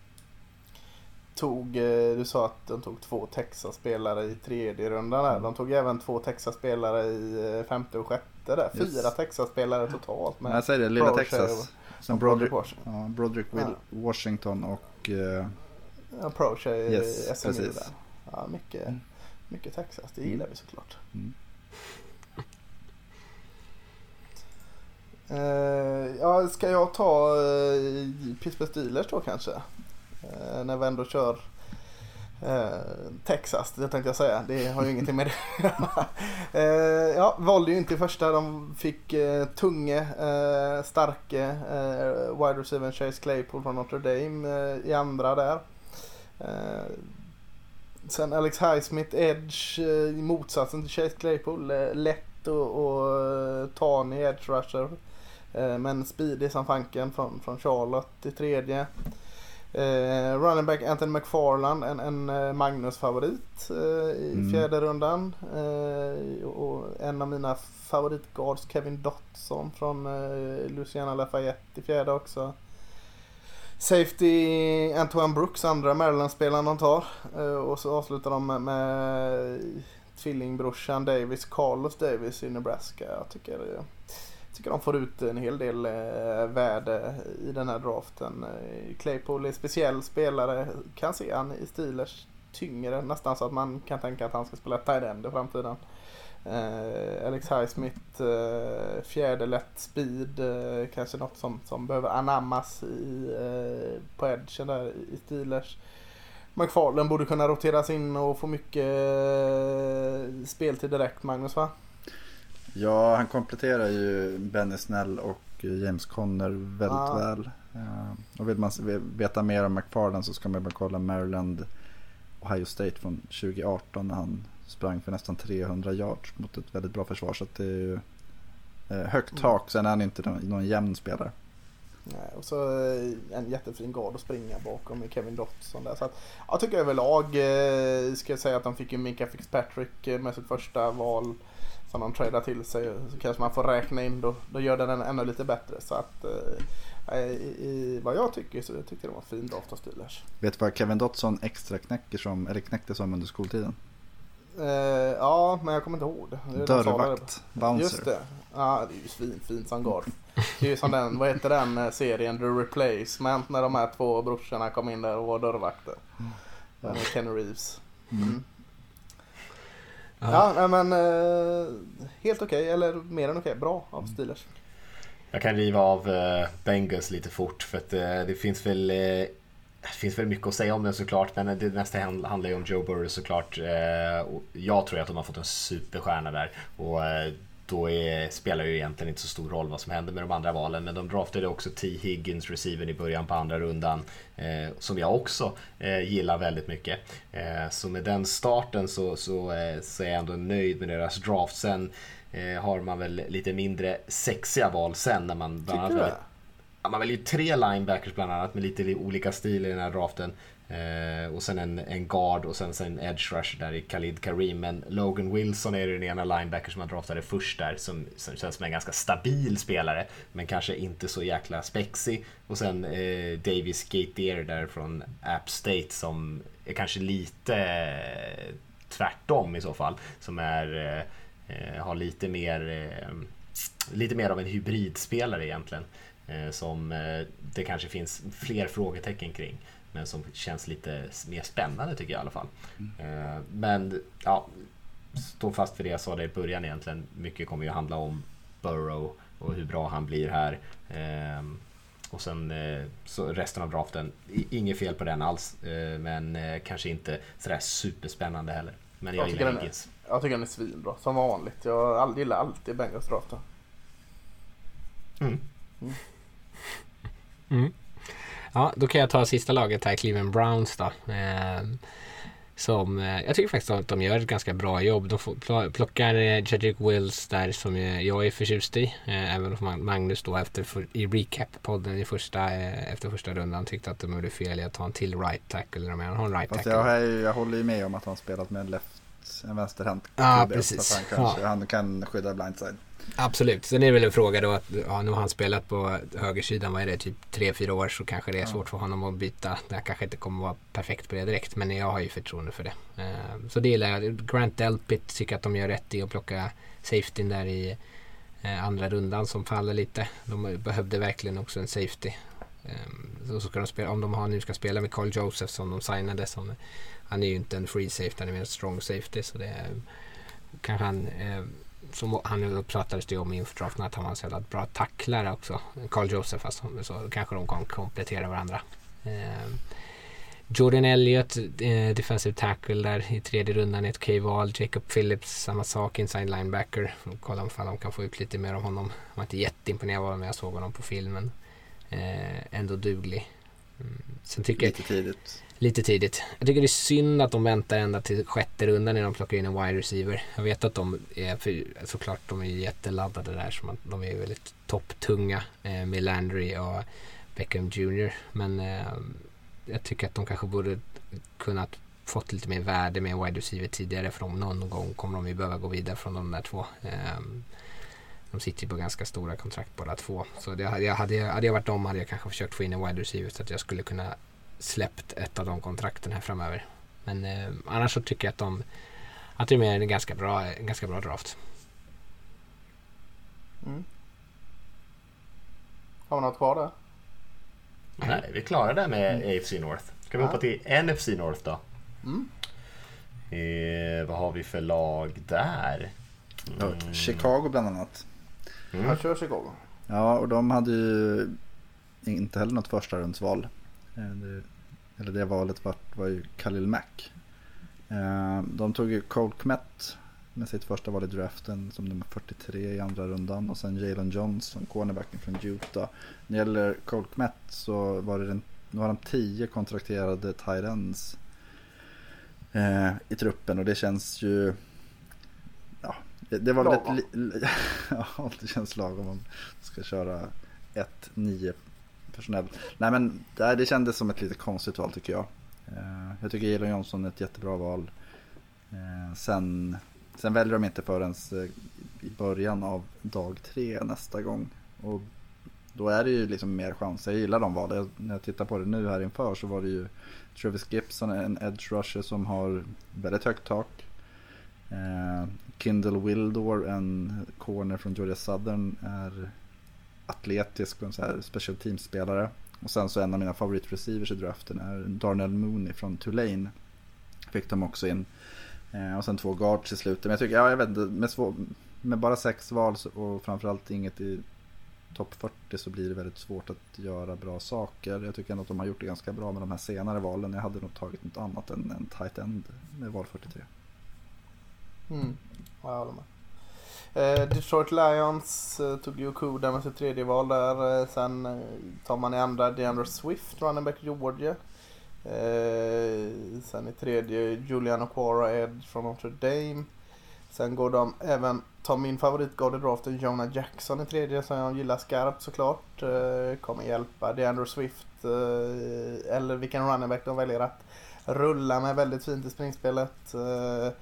Speaker 6: tog, eh, du sa att de tog två Texas-spelare i tredje rundan där. De tog även två Texas-spelare i eh, femte och sjätte där.
Speaker 7: Yes.
Speaker 6: Fyra Texas-spelare totalt.
Speaker 7: Men jag säger det, lilla Texas. Sen
Speaker 6: Broderick Washington.
Speaker 7: ja, Broderick Will, Washington och
Speaker 6: Ja, Proche i
Speaker 7: Yes,
Speaker 6: SMU
Speaker 7: precis.
Speaker 6: där. Ja, mycket, mycket Texas, det gillar vi såklart.
Speaker 7: Mm.
Speaker 6: Ja, ska jag ta uh, Pittsburgh Steelers då kanske? Eh, när vi ändå kör eh, Texas, det tänkte jag säga. Det har ju ingenting med det eh, Ja, valde ju inte i första. De fick uh, tunge, uh, starke uh, wide receiver Chase Claypool från Notre Dame i andra där. Sen Alex Highsmith, Edge, eh, i motsatsen till Chase Claypool. eh, lätt och, och eh, tanig edge rusher. Men speedy som fanken från, från Charlotte i tredje. Eh, running back Anthony McFarland, en, en Magnus-favorit eh, i
Speaker 7: Mm.
Speaker 6: fjärde rundan. Eh, och en av mina favoritguards Kevin Dotson från eh, Louisiana Lafayette i fjärde också. Safety Antoine Brooks, andra Maryland-spelaren de tar. Eh, och så avslutar de med, med tvillingbrorsan Davis, Carlos Davis i Nebraska. Jag tycker, eh, jag tycker de får ut en hel del eh, värde i den här draften. Claypool är speciell spelare, kan se han i Steelers tyngre, nästan så att man kan tänka att han ska spela tight end i framtiden. Eh, Alex Highsmith, eh, fjärde lätt speed, eh, kanske något som, som behöver anammas i, eh, på edgen där i Steelers. McFarlane borde kunna roteras in och få mycket eh, speltid direkt Magnus va?
Speaker 7: Ja, han kompletterar ju Benny Snell och James Conner väldigt
Speaker 6: Ja.
Speaker 7: väl. Eh, Och vill man veta mer om McFarland så ska man bara kolla Maryland Ohio State från 2018 när han sprang för nästan 300 yards mot ett väldigt bra försvar. Så att det är ju eh, högt tak, sen är han inte någon, någon jämn spelare.
Speaker 6: Nej, och så eh, en jättefin gard att springa bakom med Kevin Dotson där. Så att, jag tycker överlag eh, ska jag säga att de fick ju Mika Fitzpatrick med sitt första val som de tradar till sig. Så kanske man får räkna in då, då gör den ännu lite bättre. Så att eh, i, i, vad jag tycker så jag tyckte det var en fin draft av Steelers.
Speaker 7: Vet du vad Kevin Dotson extra knäcker som, eller knäckte som under skoltiden?
Speaker 6: Eh, ja, men jag kommer inte ihåg det.
Speaker 7: Dörrvakt, bouncer.
Speaker 6: Just det. Ja, det är ju svin, fint som gard. Det är ju som den, vad heter den eh, serien, The Replacement, när de här två brorsorna kom in där och var dörrvakter. Med Kenny Reeves. Mm. Ja, nej, men eh, helt okej, eller mer än okej. Bra av Steelers.
Speaker 5: Jag kan riva av Bengals lite fort för att det finns väl det finns väl mycket att säga om den såklart, men det mesta hand- handlar ju om Joe Burrow såklart. Eh, jag tror att de har fått en superstjärna där och eh, då är, spelar ju egentligen inte så stor roll vad som händer med de andra valen. Men de draftade också T. Higgins, receiven i början på andra rundan, eh, som jag också eh, gillar väldigt mycket. Eh, så med den starten så, så, eh, så är jag ändå nöjd med deras draft. Sen har man väl lite mindre sexiga val sen när man bland annat? Ja, man väljer ju tre linebackers bland annat med lite olika stil i den här draften. Eh, och sen en, en guard och sen, sen en edge rush där i Khalid Kareem. Men Logan Wilson är den ena linebacker som man draftade först där som, som känns som en ganska stabil spelare. Men kanske inte så jäkla spexig. Och sen eh, Davis Gatier där från App State som är kanske lite eh, tvärtom i så fall. Som är, eh, eh har lite mer, eh, lite mer av en hybridspelare egentligen. Eh, som eh, det kanske finns fler frågetecken kring. Men som känns lite mer spännande tycker jag i alla fall. Eh, Men ja, stå fast vid det jag sa där i början egentligen. Mycket kommer ju handla om Burrow och hur bra han blir här. Eh, Och sen eh, så resten av draften, inget fel på den alls. eh, Men eh, kanske inte sådär superspännande heller. Men jag,
Speaker 6: Jag
Speaker 5: gillar Higgins.
Speaker 6: Jag tycker den är svinbra, som vanligt. Jag gillar alltid Bengals draften.
Speaker 5: Mm.
Speaker 8: Ja, då kan jag ta sista laget här, Cleveland Browns då. Eh, som, eh, jag tycker faktiskt att de gör ett ganska bra jobb. De får, pl- plockar eh, Jedrick Wills där som jag är förtjust i. Eh, även om Mag- Magnus då efter för, i recap-podden i första, eh, efter första rundan tyckte att de gjorde fel i att ta en till right tackle. När de har en right
Speaker 7: Fast
Speaker 8: tackle.
Speaker 7: jag, ju- jag håller ju med om att han spelat med en left, en vänsterhänt
Speaker 8: Ja, precis.
Speaker 7: Han, kanske,
Speaker 8: Ja.
Speaker 7: han kan skydda blindside.
Speaker 8: Absolut, sen är det väl en fråga då att ja, nu har han spelat på högersidan, vad är det, typ 3-4 år så kanske det är svårt för honom att byta. Det kanske inte kommer vara perfekt på det direkt men jag har ju förtroende för det. Eh, så det gillar jag. Grant Delpit tycker att de gör rätt i att plocka safety där i eh, andra rundan som faller lite. De behövde verkligen också en safety. Ehm, så ska de spela, om de har, nu ska spela med Carl Joseph som de signade. Som, han är ju inte en free safety, han är mer en strong safety. Så det är, kanske han eh, som han pratades det ju om inför draften att han var en så jävla bra tacklare också. Carl Joseph alltså. Så kanske de kan komplettera varandra. Eh, Jordan Elliott, eh, defensive tackle där i tredje rundan ett K-val. Jacob Phillips, samma sak, inside linebacker. Får kolla om de kan få ut lite mer av honom. Jag var inte jätteimponerad av honom när jag såg honom på filmen. Eh, ändå duglig. Mm. Sen tycker jag
Speaker 7: Lite tidigt.
Speaker 8: Lite tidigt. Jag tycker det är synd att de väntar ända till sjätte rundan när de plockar in en wide receiver. Jag vet att de är, för, såklart de är jätteladdade där, som att de är väldigt topptunga eh, med Landry och Beckham Jr. Men eh, jag tycker att de kanske borde kunnat fått lite mer värde med wide receiver tidigare för de, någon gång kommer de ju behöva gå vidare från de där två. Eh, de sitter ju på ganska stora kontrakt båda två. Så det, hade, jag, hade, jag, hade jag varit dem hade jag kanske försökt få in en wide receiver så att jag skulle kunna släppt ett av de kontrakten här framöver. Men eh, annars så tycker jag att de att det är en ganska bra, en ganska bra draft.
Speaker 6: Mm. Har vi något kvar där?
Speaker 5: Nej, vi klarar det med AFC North. Ska vi
Speaker 6: Ja.
Speaker 5: hoppa till NFC North då?
Speaker 6: Mm.
Speaker 5: Eh, vad har vi för lag där?
Speaker 7: Ja, Chicago bland annat.
Speaker 5: Mm.
Speaker 6: Jag kör Chicago.
Speaker 7: Ja, och de hade ju inte heller något första rundsval. Eh, det- Eller det valet var, var ju Khalil Mack. Eh, De tog ju Cole Kmet med sitt första val i draften som nummer 43 i andra rundan. Och sen Jalen Johnson, cornerbacken från Utah. När det gäller Cole Kmet så var det nu har de 10 kontrakterade tight ends eh, i truppen och det känns ju ja, Det var väl ett... Ja, det känns lagom om man ska köra 1-9 personell. Nej men det, det kändes som ett lite konstigt val tycker jag. Eh, jag tycker Elon Johnson är ett jättebra val. Eh, sen, sen väljer de inte förrän eh, i början av dag tre nästa gång. Och då är det ju liksom mer chans. Jag gillar de valen. När jag tittar på det nu här inför så var det ju Travis Gibson, en edge rusher som har väldigt högt tak. Kindle Wildor, en corner från Georgia Southern, är atletisk och en så här special team-spelare. Och sen så en av mina favoritreceivers i draften är Darnell Mooney från Tulane. Fick de också in. Eh, och sen två guards i slutet. Men jag tycker, ja jag vet inte, med, svår, med bara sex val och framförallt inget i topp 40 så blir det väldigt svårt att göra bra saker. Jag tycker ändå att de har gjort det ganska bra med de här senare valen. Jag hade nog tagit något annat än en tight end med val 43.
Speaker 6: Mm. Ja, jag håller med. Eh, Detroit Lions eh, tog ju Okuda med sitt tredje val där. Eh, sen eh, tar man i andra DeAndre Swift, running back Georgia. Eh, sen i tredje Julian Aquara, Ed från Notre Dame. Sen går de även, tar min favoritgard i draften Jonah Jackson i tredje som jag gillar skarpt såklart. Eh, kommer hjälpa DeAndre Swift eh, eller vilken running back de väljer att rulla med väldigt fint i springspelet. Eh,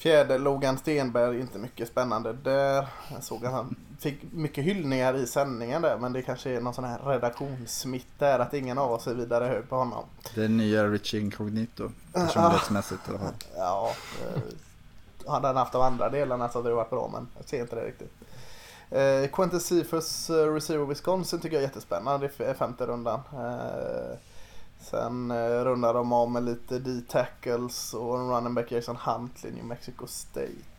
Speaker 6: Eh, Fjärde Logan Stenberg, inte mycket spännande där. Jag såg att han fick mycket hyllningar i sändningen där men det kanske är någon sån här redaktionssmitt där att ingen av oss är vidare hög på honom.
Speaker 7: Det är nya Richie Incognito, personlighetsmässigt i alla fall.
Speaker 6: Ja, eh, hade han haft de andra delarna så hade det varit bra men jag ser inte det riktigt. Eh, Quentin Cephus, uh, receiver Wisconsin tycker jag är jättespännande i femte rundan. Eh, Sen eh, rundar de av med lite D-tackles och en running back Jason Huntley, New Mexico State.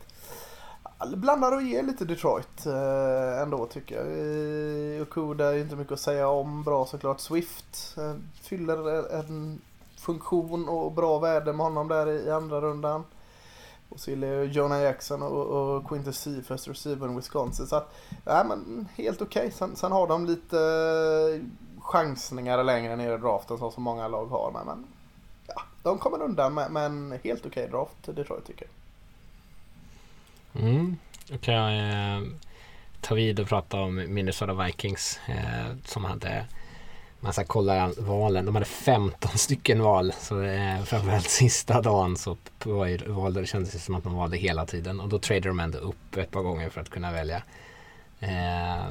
Speaker 6: Blandar och ger lite Detroit eh, ändå tycker jag. Eh, Okuda är inte mycket att säga om. Bra såklart. Swift eh, fyller en funktion och bra värde med honom där i, andra rundan. Och så gillar jag Jonah Jackson och, och Quintus Seafest receiver Wisconsin. Så att, nej, men helt okej. Okay. Sen, sen har de lite chansningar längre ner i draften som så många lag har. Men, men ja, de kommer undan med, med en helt okej okay draft Detroit tycker
Speaker 8: jag. Mm. Då kan jag eh, ta vid och prata om Minnesota Vikings eh, som hade man ska kolla valen. De hade 15 stycken val. Så eh, framförallt sista dagen så valde det kändes som att de valde hela tiden. Och då tradade de ändå upp ett par gånger för att kunna välja. Eh,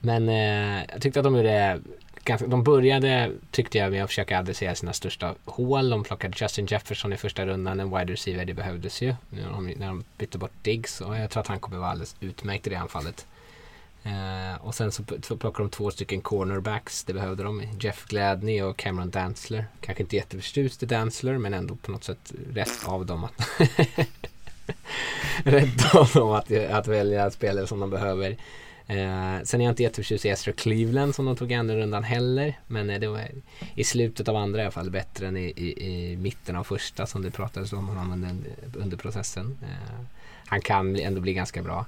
Speaker 8: men eh, jag tyckte att de gjorde ganska, de började, tyckte jag, med att försöka adressera sina största hål. De plockade Justin Jefferson i första rundan, en wide receiver, det behövdes ju. När de, när de bytte bort Diggs och jag tror att han kommer vara alldeles utmärkt i det anfallet. Uh, och sen så plockade de två stycken cornerbacks, det behövde de. Jeff Gladney och Cameron Dantzler. Kanske inte jätteförtjust i Dantzler, men ändå på något sätt rätt av dem att rätt av dem att, att välja spelare som de behöver. Eh, sen är jag inte jätteförtjust i Ezra Cleveland som de tog i andra rundan heller. Men eh, det var i slutet av andra i alla fall bättre än i, i, i mitten av första som det pratades om honom under, under processen. Eh, han kan ändå bli ganska bra.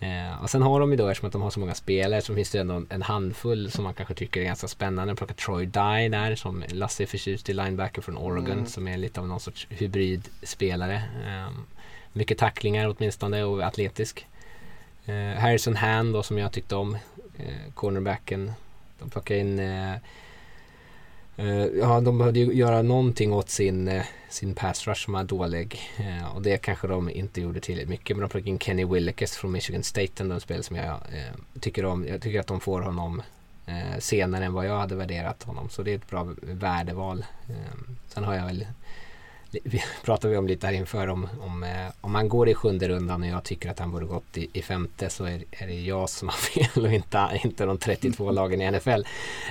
Speaker 8: Eh, och sen har de ju då, eftersom att de har så många spelare, så finns det ändå en handfull som man kanske tycker är ganska spännande. De plockar Troy Dye där, som Lasse är förtjust i, linebacker från Oregon, mm. som är lite av någon sorts hybridspelare. Eh, mycket tacklingar åtminstone och atletisk. Eh, Harrison Hand då som jag tyckte om. Eh, cornerbacken. De plockade in eh, eh, Ja, de behövde ju göra någonting åt sin, eh, sin pass rush som var dålig. Eh, och det kanske de inte gjorde tillräckligt mycket. Men de plockade in Kenny Willekes från Michigan State. En spel som jag eh, tycker om. Jag tycker att de får honom eh, senare än vad jag hade värderat honom. Så det är ett bra värdeval. Eh, sen har jag väl pratade vi om lite här inför om, om, eh, om man går i sjunde rundan och jag tycker att han borde gått i, i femte så är, är, det jag som har fel och inte, inte de 32 lagen i NFL.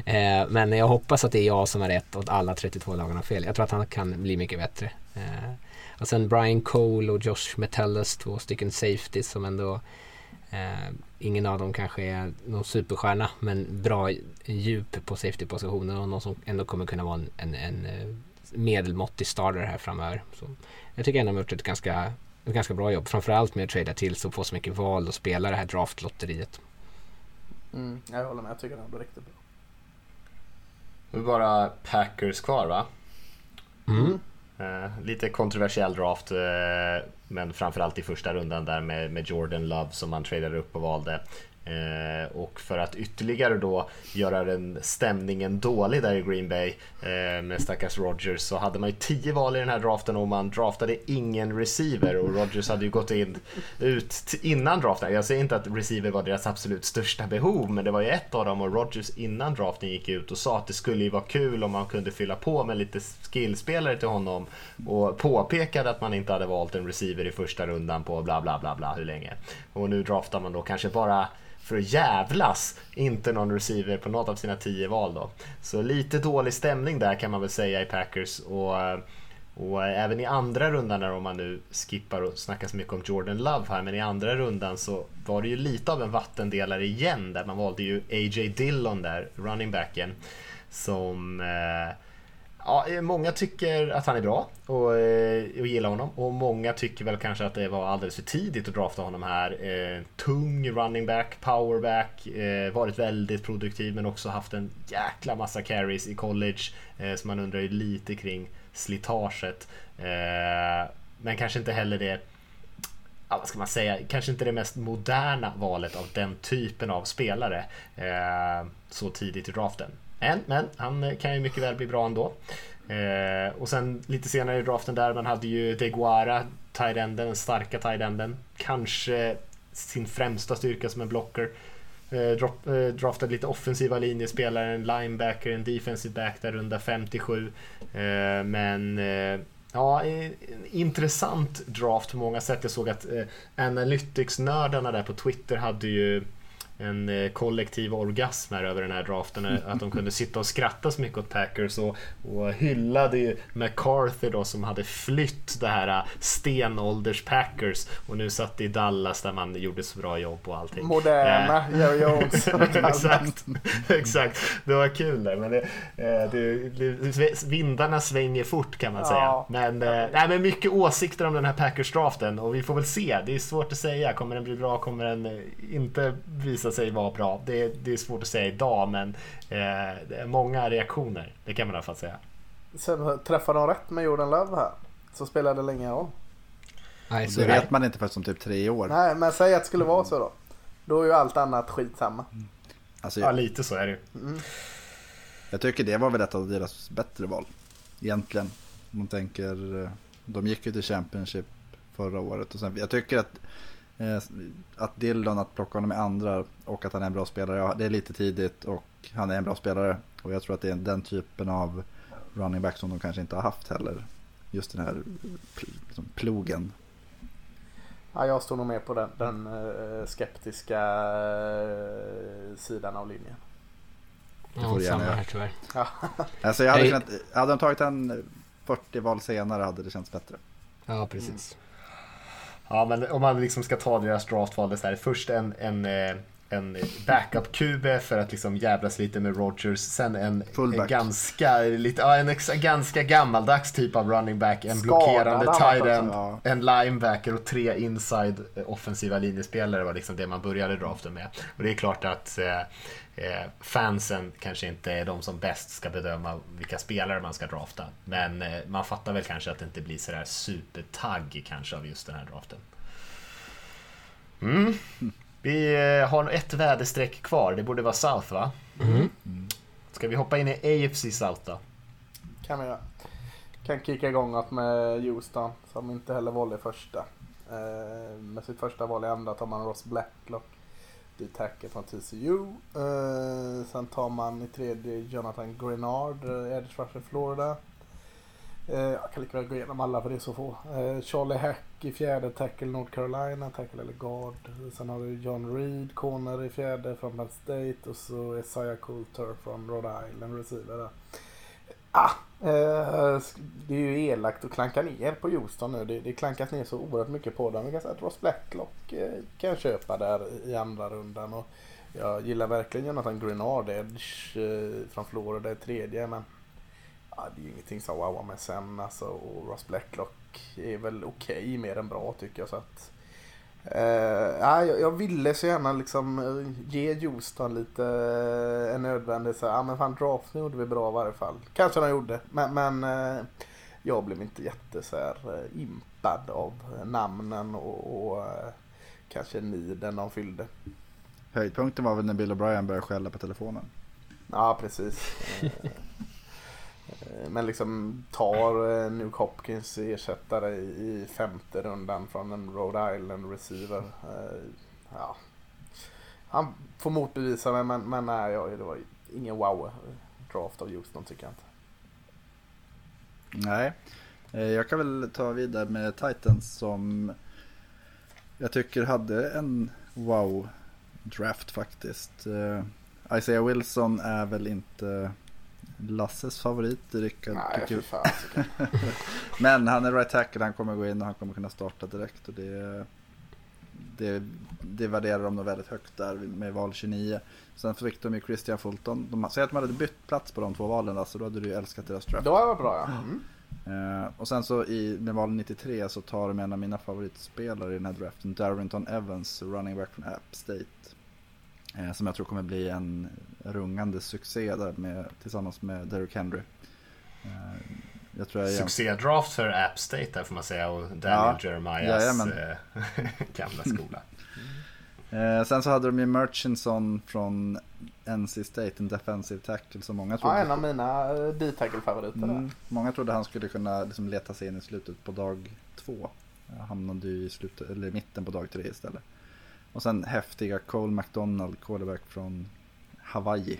Speaker 8: Eh, men jag hoppas att det är jag som har rätt och att alla 32 lagen har fel. Jag tror att han kan bli mycket bättre. Eh, och sen Brian Cole och Josh Metellus, två stycken safeties som ändå eh, ingen av dem kanske är någon superstjärna men bra djup på safety-positionen och någon som ändå kommer kunna vara en, en, en eh, medelmåttig starter här framöver. Så jag tycker ändå de har gjort ett ganska, ett ganska bra jobb. Framförallt med att trada till så få så mycket val och spela det här draftlotteriet.
Speaker 6: Mm, jag håller med, jag tycker det var riktigt bra.
Speaker 5: Nu är bara Packers kvar va?
Speaker 8: Mm.
Speaker 5: Eh, lite kontroversiell draft, eh, men framförallt i första rundan där med, med Jordan Love som man tradade upp och valde. Eh, och för att ytterligare då göra den stämningen dålig där i Green Bay eh, med stackars Rogers så hade man ju 10 val i den här draften och man draftade ingen receiver och Rogers hade ju gått in ut innan draften. Jag säger inte att receiver var deras absolut största behov men det var ju ett av dem och Rogers innan draften gick ut och sa att det skulle ju vara kul om man kunde fylla på med lite skillspelare till honom och påpekade att man inte hade valt en receiver i första rundan på bla bla bla bla hur länge. Och nu draftar man då kanske bara för att jävlas inte någon receiver på något av sina tio val då. Så lite dålig stämning där kan man väl säga i Packers och, och även i andra rundan där om man nu skippar och snackar så mycket om Jordan Love här men i andra rundan så var det ju lite av en vattendelare igen där man valde ju A.J. Dillon där, running backen som eh, Ja, eh, många tycker att han är bra och, eh, och gillar honom och många tycker väl kanske att det var alldeles för tidigt att drafta honom här. Eh, tung running back, powerback, eh, varit väldigt produktiv men också haft en jäkla massa carries i college eh, så man undrar ju lite kring slitaget. Eh, men kanske inte heller det ja, vad ska man säga, kanske inte det mest moderna valet av den typen av spelare eh, så tidigt i draften. Men, men han kan ju mycket väl bli bra ändå. Eh, och sen lite senare i draften där, man hade ju Deguara, tight-enden, den starka tight-enden. Kanske sin främsta styrka som en blocker. Eh, drop, eh, draftade lite offensiva linjespelare, en linebacker, en defensive back där runda 57. Eh, men eh, Ja, en intressant draft på många sätt. Jag såg att eh, Analytics-nördarna där på Twitter hade ju en eh, kollektiv orgasm här över den här draften. Eh, att de kunde sitta och skratta så mycket åt Packers och, och hyllade ju McCarthy då som hade flytt det här eh, stenålders Packers och nu satt i Dallas där man gjorde så bra jobb och allting.
Speaker 6: Moderna Jerry Jones.
Speaker 5: exakt, exakt, det var kul där. Men det, det, det, vindarna svänger fort kan man säga. Ja. Men, nej, men mycket åsikter om den här Packers-draften och vi får väl se. Det är svårt att säga. Kommer den bli bra? Kommer den inte visa visa sig vara bra. Det, det är svårt att säga idag men eh, det är många reaktioner. Det kan man i alla fall säga.
Speaker 6: Sen träffade de rätt med Jordan Love här. Så spelade det länge roll.
Speaker 7: Nej, så det vet nej. man inte förrän om typ tre år.
Speaker 6: Nej, men säg att det skulle vara så då. Då är ju allt annat skitsamma. Mm.
Speaker 5: Alltså, ja, lite så är det
Speaker 7: mm. Jag tycker det var väl ett av deras bättre val. Egentligen. Om man tänker, eh, de gick ju till Championship förra året. Och sen, jag tycker att Eh, att Dillon, att plocka honom i andra och att han är en bra spelare, ja, det är lite tidigt och han är en bra spelare. Och jag tror att det är den typen av running back som de kanske inte har haft heller. Just den här liksom, plogen.
Speaker 6: Ja, jag står nog med på den, den uh, skeptiska uh, sidan av linjen.
Speaker 8: Ja, samma här tyvärr.
Speaker 7: Ja. alltså, jag hade, kunnat, hade de tagit en 40 val senare hade det känts bättre.
Speaker 8: Ja, precis. Mm.
Speaker 5: Ja, men om man liksom ska ta deras draftval, så här, först en, en, eh, en backup-QB för att liksom jävlas lite med Rogers. Sen en, en ganska, lite, ja, en ex, ganska gammaldags typ av running back. En blockerande tight end, ja. en linebacker och tre inside offensiva linjespelare var liksom det man började draften med. Och det är klart att eh, fansen kanske inte är de som bäst ska bedöma vilka spelare man ska drafta. Men eh, man fattar väl kanske att det inte blir sådär supertagg kanske av just den här draften. Mm. Vi eh, har ett väderstreck kvar, det borde vara South va? Mm. Ska vi hoppa in i AFC South då?
Speaker 6: Kan vi göra. Kan kicka igång att med Houston som inte heller valde första. Eh, med sitt första val i andra tar man Ross Blacklock D-tacket från TCU. Eh, sen tar man i tredje Jonathan Grenard, eh, Edge Rusher Florida. Eh, jag kan lika väl gå igenom alla för det är så få. Eh, Charlie Hack i fjärde, tackle North Carolina, tackle eller guard. Sen har du John Reed, corner i fjärde från Penn State och så Isaiah Coulter från Rhode Island, receiver. Ah, Eh, det är ju elakt att klanka ner på Houston nu. Det, det klankas ner så oerhört mycket på dem. Vi kan säga att Ross Blacklock eh, kan köpa där i andra rundan. Och jag gillar verkligen Jonathan Grenard Edge eh, från Florida i tredje. Men ja, det är ju ingenting som wowar mig sen. Alltså, och Ross Blacklock är väl okej, okay, mer än bra tycker jag. Så att, ja, jag, ville så gärna liksom uh, ge Houston lite uh, en nödvändig så ja men fan draften gjorde vi bra i varje fall. Kanske de gjorde, men, men jag blev inte jätte så här, eh, impad av namnen och, och eh, kanske niden de fyllde.
Speaker 7: Höjdpunkten var väl när Bill O'Brien började skälla på telefonen.
Speaker 6: Ja, precis. Eh, men liksom tar eh, New Hopkins ersättare i femte rundan från en Rhode Island receiver. Eh, ja. Han får motbevisa mig men, men nej, det var ingen wow draft av Houston tycker jag inte.
Speaker 7: Nej, jag kan väl ta vidare med Titans som jag tycker hade en wow-draft faktiskt. Isaiah Wilson är väl inte Lasses favorit. Rickard
Speaker 6: Nej,
Speaker 7: tycker
Speaker 6: fasiken.
Speaker 7: Men han är right tackle, han kommer gå in och han kommer kunna starta direkt. Och det, det, det värderar de nog väldigt högt där med val 29. Sen fick de ju Christian Fulton. De, säg att man hade bytt plats på de två valen så då hade du ju älskat deras draft.
Speaker 6: Då var bra ja. Mm.
Speaker 7: Eh, och sen så i, med val 93 så tar de en av mina favoritspelare i den här draften, Darrington Evans, running back från App State. Eh, som jag tror kommer bli en rungande succé där med, tillsammans med Derrick Henry. Eh, jag tror jag
Speaker 5: Succédraft för App State där får man säga och Daniel
Speaker 7: Ja,
Speaker 5: Jeremiahs
Speaker 7: jajamän.
Speaker 5: eh, gamla skola.
Speaker 7: Eh, sen så hade de ju Murchinson från NC State, en defensive tackle som många trodde.
Speaker 6: Ja, en av mina D-tackle-favoriter.
Speaker 7: Mm, många trodde han skulle kunna liksom leta sig in i slutet på dag två. Han hamnade ju i slutet, eller mitten på dag tre istället. Och sen häftiga Cole McDonald, quarterback från Hawaii.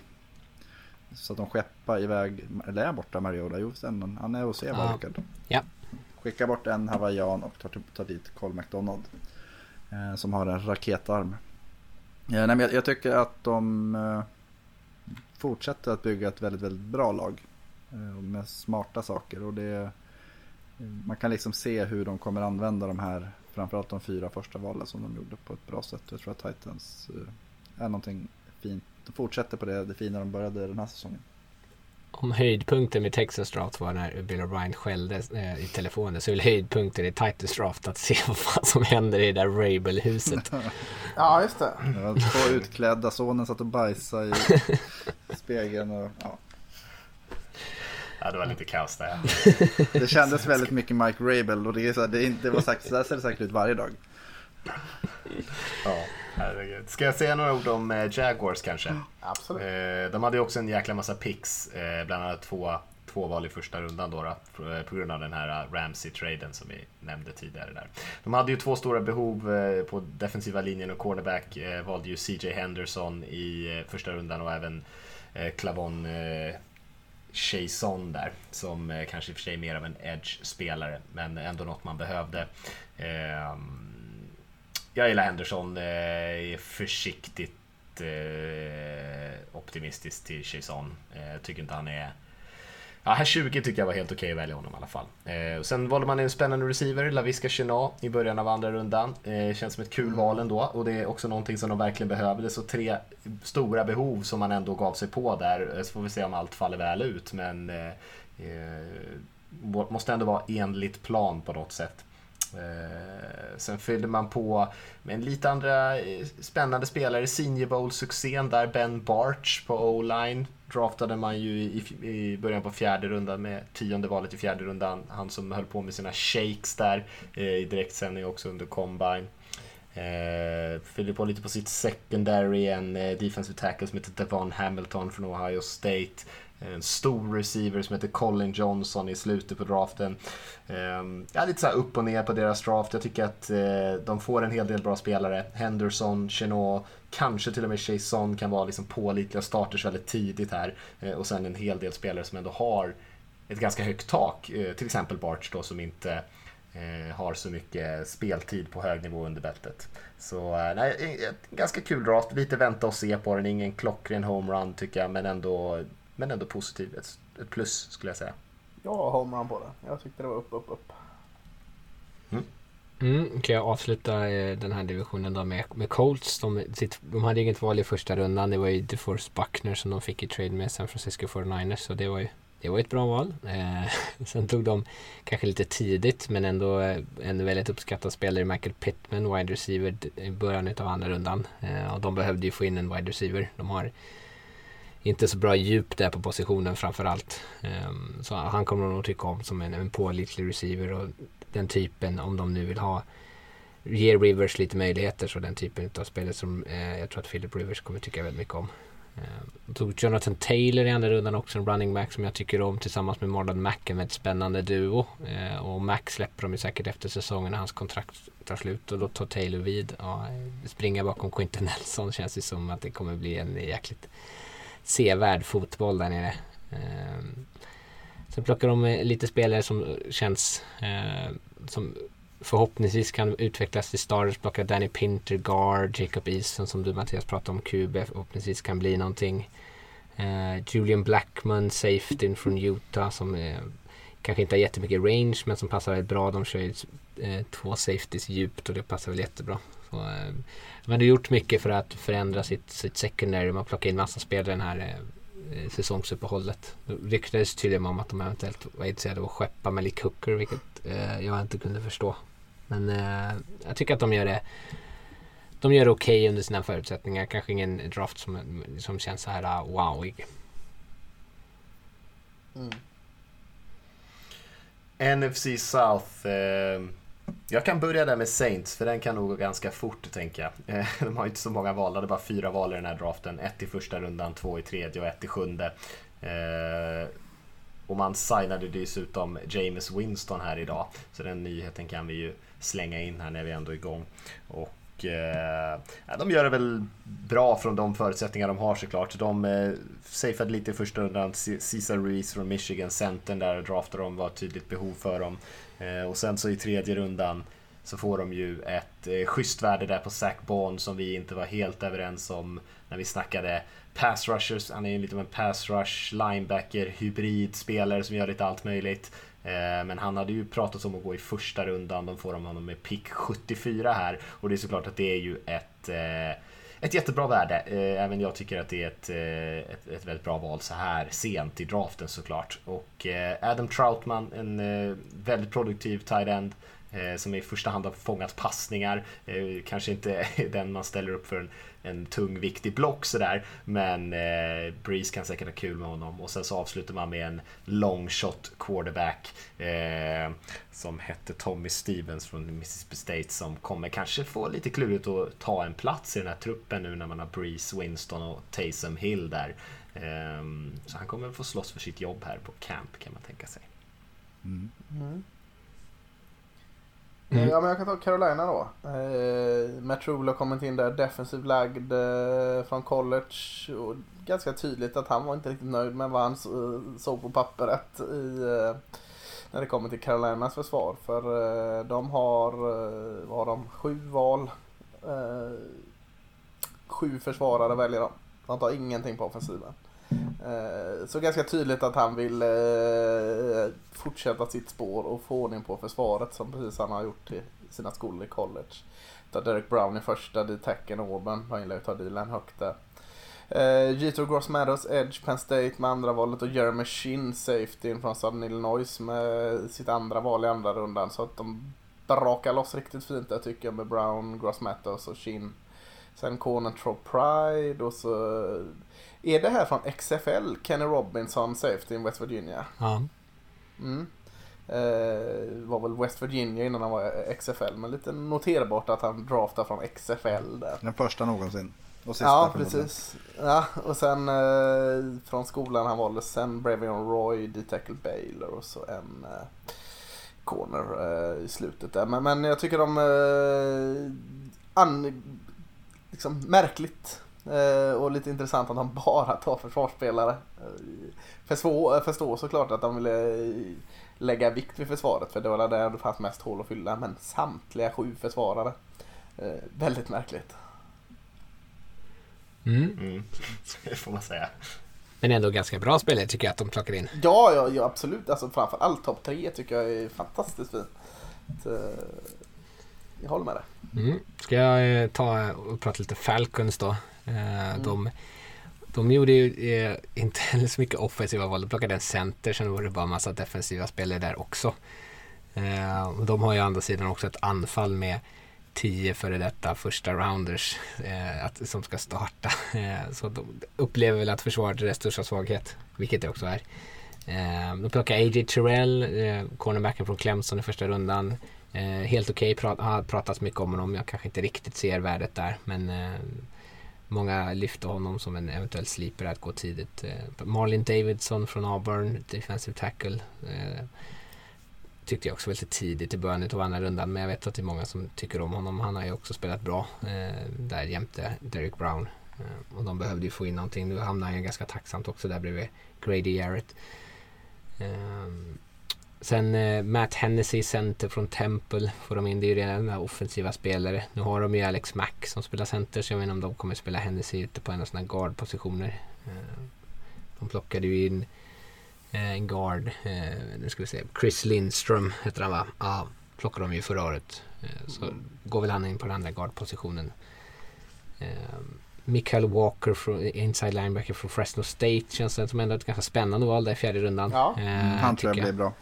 Speaker 7: Så att de skeppar iväg, eller är borta Mariota? Jo, sen, han är hos Eva,
Speaker 8: Ja.
Speaker 7: Rickard.
Speaker 8: Ja.
Speaker 7: Skickar bort en hawaiian och tar, tar dit Cole McDonald. Eh, som har en raketarm. Eh, nej, men jag, jag tycker att de eh, fortsätter att bygga ett väldigt, väldigt bra lag. Eh, med smarta saker. Och det, eh, man kan liksom se hur de kommer använda de här, framförallt de fyra första valen som de gjorde på ett bra sätt. Jag tror att Titans eh, är någonting fint. De fortsätter på det, det fina de började den här säsongen.
Speaker 8: Om höjdpunkten med Texas Draft var när Bill O'Brien skällde eh, i telefonen så är väl höjdpunkten i Titans Draft att se vad fan som händer i det där Rabel-huset.
Speaker 6: Ja, just det.
Speaker 7: Två utklädda, sonen satt och bajsade i spegeln. Och, ja.
Speaker 5: Ja, det var lite kaos där.
Speaker 7: Det kändes väldigt mycket Mike Rabel och det, är så det, är inte, det var sagt, så där ser det säkert ut varje dag.
Speaker 5: Ja, herregud. Ska jag säga några ord om eh, Jaguars kanske?
Speaker 6: Absolut.
Speaker 5: Eh, De hade ju också en jäkla massa picks, eh, bland annat två, två val i första rundan då, då på- grund av den här Ramsey-traden som vi nämnde tidigare där. De hade ju två stora behov eh, på defensiva linjen och cornerback. Valde ju CJ Henderson i första rundan och även Clavon Chason där, som eh, kanske i och för sig är mer av en edge-spelare, men ändå något man behövde. Ehm, jag gillar Henderson, eh, är försiktigt eh, optimistisk till Chason. Eh, tycker inte han är... Ja, här 20 tycker jag var helt okej att välja honom i alla fall. Eh, sen valde man en spännande receiver, Laviska Chenat, i början av andra rundan. Eh, känns som ett kul val ändå och det är också någonting som de verkligen behövde. Så tre stora behov som man ändå gav sig på där. Eh, så får vi se om allt faller väl ut, men eh, eh, måste ändå vara enligt plan på något sätt. Eh, sen fyllde man på med en lite andra eh, spännande spelare. Senior Bowl-succén där, Ben Barch på O-line. Draftade man ju i, i början på fjärde rundan med tionde valet i fjärde rundan. Han som höll på med sina shakes där eh, i direktsändning också under Combine. Eh, fyllde på lite på sitt secondary, en eh, defensive tackle som heter Devon Hamilton från Ohio State. Eh, en stor receiver som heter Colin Johnson i slutet på draften. Eh, ja, lite så här upp och ner på deras draft. Jag tycker att eh, de får en hel del bra spelare. Henderson, Chenot, kanske till och med Chason kan vara liksom pålitliga starters väldigt tidigt här. Eh, och sen en hel del spelare som ändå har ett ganska högt tak. Eh, till exempel Barch då som inte eh, har så mycket speltid på hög nivå under bältet. Så nej, ett ganska kul draft. Lite vänta och se på den. Ingen klockren homerun tycker jag, men ändå, men ändå positiv. Ett, ett plus skulle jag säga.
Speaker 6: Jag har homerun på det. Jag tyckte det var upp, upp, upp.
Speaker 8: Mm, kan jag avsluta eh, den här divisionen då med, med Colts. De, sitt, de hade inget val i första rundan. Det var ju DeForest Buckner som de fick i trade med San Francisco 49ers. Så det var ju det var ett bra val. Eh, sen tog de kanske lite tidigt men ändå eh, en väldigt uppskattad spelare Michael Pittman, wide receiver i början av andra rundan. Eh, och de behövde ju få in en wide receiver. De har inte så bra djup där på positionen framförallt. Eh, så han kommer de nog tycka om som en, en pålitlig receiver och den typen om de nu vill ha ger Rivers lite möjligheter så den typen av spelare som eh, jag tror att Philip Rivers kommer tycka väldigt mycket om. Eh, tog Jonathan Taylor i andra rundan också, en running back som jag tycker om tillsammans med Marlon Mack, en väldigt spännande duo. Eh, och Mack släpper de ju säkert efter säsongen när hans kontrakt tar slut och då tar Taylor vid. Ja, springa bakom Quinton Nelson känns ju som att det kommer bli en jäkligt sevärd fotboll där nere. Eh, sen plockar de lite spelare som känns eh, som förhoppningsvis kan utvecklas till starters. Plockar Danny Pinter, Guard, Jacob Eason som du Mattias pratade om, QB. Förhoppningsvis kan bli någonting. Eh, Julian Blackman, safety från Utah som uh, kanske inte har jättemycket range men som passar väldigt bra. De kör ju eh, två safeties djupt och det passar väl jättebra. Så, eh, de har gjort mycket för att förändra sitt, sitt secondary. Man plockar in massa spelare den här säsongsuppehållet. Det ryktades tydligen om att de eventuellt var intresserade av att skeppa Malik Hooker vilket eh, jag inte kunde förstå. Men eh, jag tycker att de gör det de gör det okej okay under sina förutsättningar. Kanske ingen draft som, som känns så här ah, wowig.
Speaker 5: Mm. NFC South. Eh, jag kan börja där med Saints för den kan nog gå ganska fort tänker jag. Eh, de har inte så många val, det är bara fyra val i den här draften. Ett i första rundan, två i tredje och ett i sjunde. Eh, och man signade dessutom James Winston här idag. Så den nyheten kan vi ju slänga in här när vi ändå är igång. Och eh, de gör det väl bra från de förutsättningar de har såklart. De eh, safeade lite i första rundan, Cesar Ruiz från Michigan, centern där draftade de, var ett tydligt behov för dem. Eh, och sen så i tredje rundan så får de ju ett eh, schysst värde där på Zac Bond som vi inte var helt överens om när vi snackade pass rushers. Han är ju lite av en pass rush linebacker hybrid spelare som gör lite allt möjligt. Eh, men han hade ju pratat om att gå i första rundan, de får honom med pick 74 här och det är såklart att det är ju ett eh, ett jättebra värde. Eh, även jag tycker att det är ett, eh, ett, ett, väldigt bra val så här sent i draften såklart. Och eh, Adam Troutman, en väldigt produktiv tight end som i första hand har fångat passningar. Kanske inte den man ställer upp för en en tung viktig block sådär. Men eh, Breeze kan säkert ha kul med honom. Och sen så avslutar man med en long shot quarterback eh, som hette Tommy Stevens från Mississippi State som kommer kanske få lite klurigt att ta en plats i den här truppen nu när man har Breeze, Winston och Taysom Hill där. Eh, så han kommer få slåss för sitt jobb här på camp kan man tänka sig. Mm. Mm.
Speaker 6: Mm. Eh, ja men jag kan ta Carolina då. Eh, Matt Rule har kommit in där defensiv lagd eh, från college. Och ganska tydligt att han var inte riktigt nöjd med vad han eh, såg på pappret i, eh, när det kommer till Carolinas försvar. För eh, de har, eh, vad har de, sju val. Eh, sju försvarare väljer de. De tar ingenting på offensiven. Eh, så ganska tydligt att han vill eh, fortsätta sitt spår och få ordning på försvaret som precis han har gjort i sina skolor i college. Ta Derek Brown i första, D-tacken Auburn, han gillar ju att ta dealen högt där. Eh, uh, Gito Gross Meadows, Edge, Penn State med andra valet och Jeremy Shin, safety från Southern Illinois med sitt andra val i andra rundan. Så att de brakar loss riktigt fint där tycker jag med Brown, Gross Meadows och Shin. Sen Conan Troll Pride och så är det här från XFL, Kenny Robinson, Safety in West Virginia?
Speaker 8: Ja.
Speaker 6: Mm. Eh, var väl West Virginia innan han var XFL, men lite noterbart att han draftar från XFL där.
Speaker 7: Den första någonsin.
Speaker 6: Och sista ja, precis. Ja, och sen eh, från skolan han valde sen Brevion Roy, D-Tackle Baylor och så en eh, corner eh, i slutet där. Men, men jag tycker de eh, an, liksom märkligt och lite intressant att de bara tar försvarsspelare. Eh, förstå, eh, förstå såklart att de ville lägga vikt vid försvaret för det var där det fanns mest hål att fylla. Men samtliga sju försvarare. väldigt märkligt.
Speaker 5: Mm. Mm. Det får man säga.
Speaker 8: Men ändå ganska bra spelare tycker jag att de plockar in.
Speaker 6: Ja, ja, ja absolut. Alltså, framförallt topp tre tycker jag är fantastiskt fint. Jag håller med dig.
Speaker 8: Mm. Ska jag ta och prata lite Falcons då? Eh, mm. De, de gjorde ju eh, inte heller så mycket offensiva val. De plockade en center, sen var det bara en massa defensiva spelare där också. Eh, de har ju å andra sidan också ett anfall med tio före detta första rounders eh, att, som ska starta. Eh, så de upplever väl att försvaret är deras största svaghet, vilket det också är. Eh, de plockar A.J. Terrell, eh, cornerbacken från Clemson i första rundan. Helt okej, okay, prat, har pratats mycket om honom. Jag kanske inte riktigt ser värdet där, men många lyfter honom som en eventuell sleeper att gå tidigt. Eh, Marlin Davidson från Auburn, defensive tackle. Eh, tyckte jag också var lite tidigt i början av andra rundan. Men jag vet att det är många som tycker om honom. Han har ju också spelat bra eh, där jämte Derek Brown. Och de behövde ju få in någonting. Nu hamnar han ju ganska tacksamt också där bredvid Grady Jarrett. Eh, sen eh, Matt Hennessy, center från Temple, får de in. Det är ju redan offensiva spelare. Nu har de ju Alex Mack som spelar center, så jag vet inte om de kommer spela Hennessy ute på en av sina guardpositioner. Eh, de plockade ju in Eh, en guard, eh, nu ska vi se, Chris Lindström heter han va? Ja, plockade de ju förra året. Eh, så mm. går väl han in på den andra guardpositionen. Mikael Walker, från, inside linebacker från Fresno State, känns det som ändå ett ganska spännande val där i fjärde rundan.
Speaker 6: Ja,
Speaker 7: mm, han tror jag blir bra.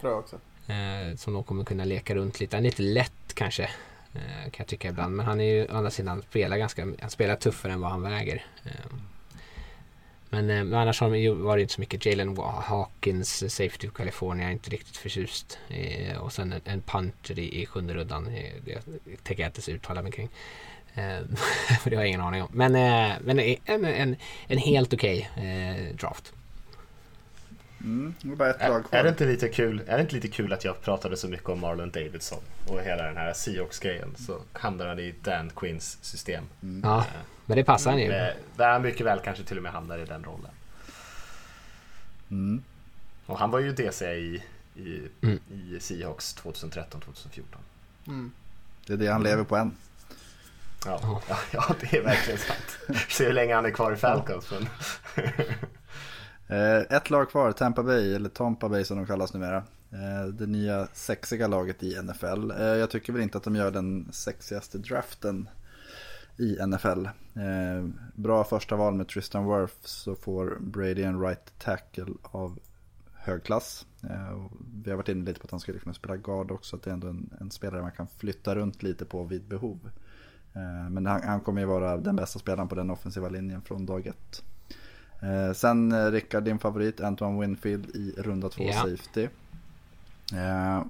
Speaker 6: Tror jag också.
Speaker 8: Eh, som de kommer kunna leka runt lite. Han är lite lätt kanske. Eh, kan jag tycka ibland. Men han är ju å andra sidan spelar ganska, han spelar tuffare än vad han väger. Eh, men, eh, men annars har var varit inte så mycket. Jalen Hawkins, Safety of California, inte riktigt förtjust. Eh, och sen en, en punter i, i sjunde rundan. Eh, det tänker jag inte ens uttala mig kring. För det har jag ingen aning om. Men, eh, men en, en, en helt okej okay, draft.
Speaker 7: Mm, det bara ett lag
Speaker 5: kvar. Är, det inte lite kul, är det inte lite kul att jag pratade så mycket om Marlon Davidson och hela den här Seahawks-grejen så hamnar han i Dan Quinns system.
Speaker 8: Mm. Ja. Men det passar han ju.
Speaker 5: Där han mycket väl kanske till och med hamnar i den rollen.
Speaker 7: Mm.
Speaker 5: Och han var ju DC i, i, mm. i Seahawks 2013-2014.
Speaker 6: Mm.
Speaker 7: Det är det han lever på än.
Speaker 5: Ja, ja, ja, det är verkligen sant. Se hur länge han är kvar i Falcons. Men
Speaker 7: eh, Eh, ett lag kvar, Tampa Bay, eller Tampa Bay som de kallas numera. Eh, det nya sexiga laget i NFL. Eh, jag tycker väl inte att de gör den sexigaste draften i NFL. Bra första val med Tristan Wirth så får Brady en right tackle av hög klass. Vi har varit inne lite på att han skulle kunna spela guard också, att det är ändå en, en spelare man kan flytta runt lite på vid behov. Men han, han, kommer ju vara den bästa spelaren på den offensiva linjen från dag ett. Eh, sen eh, Rickard, din favorit, Antoine Winfield i runda två yeah. safety. Eh,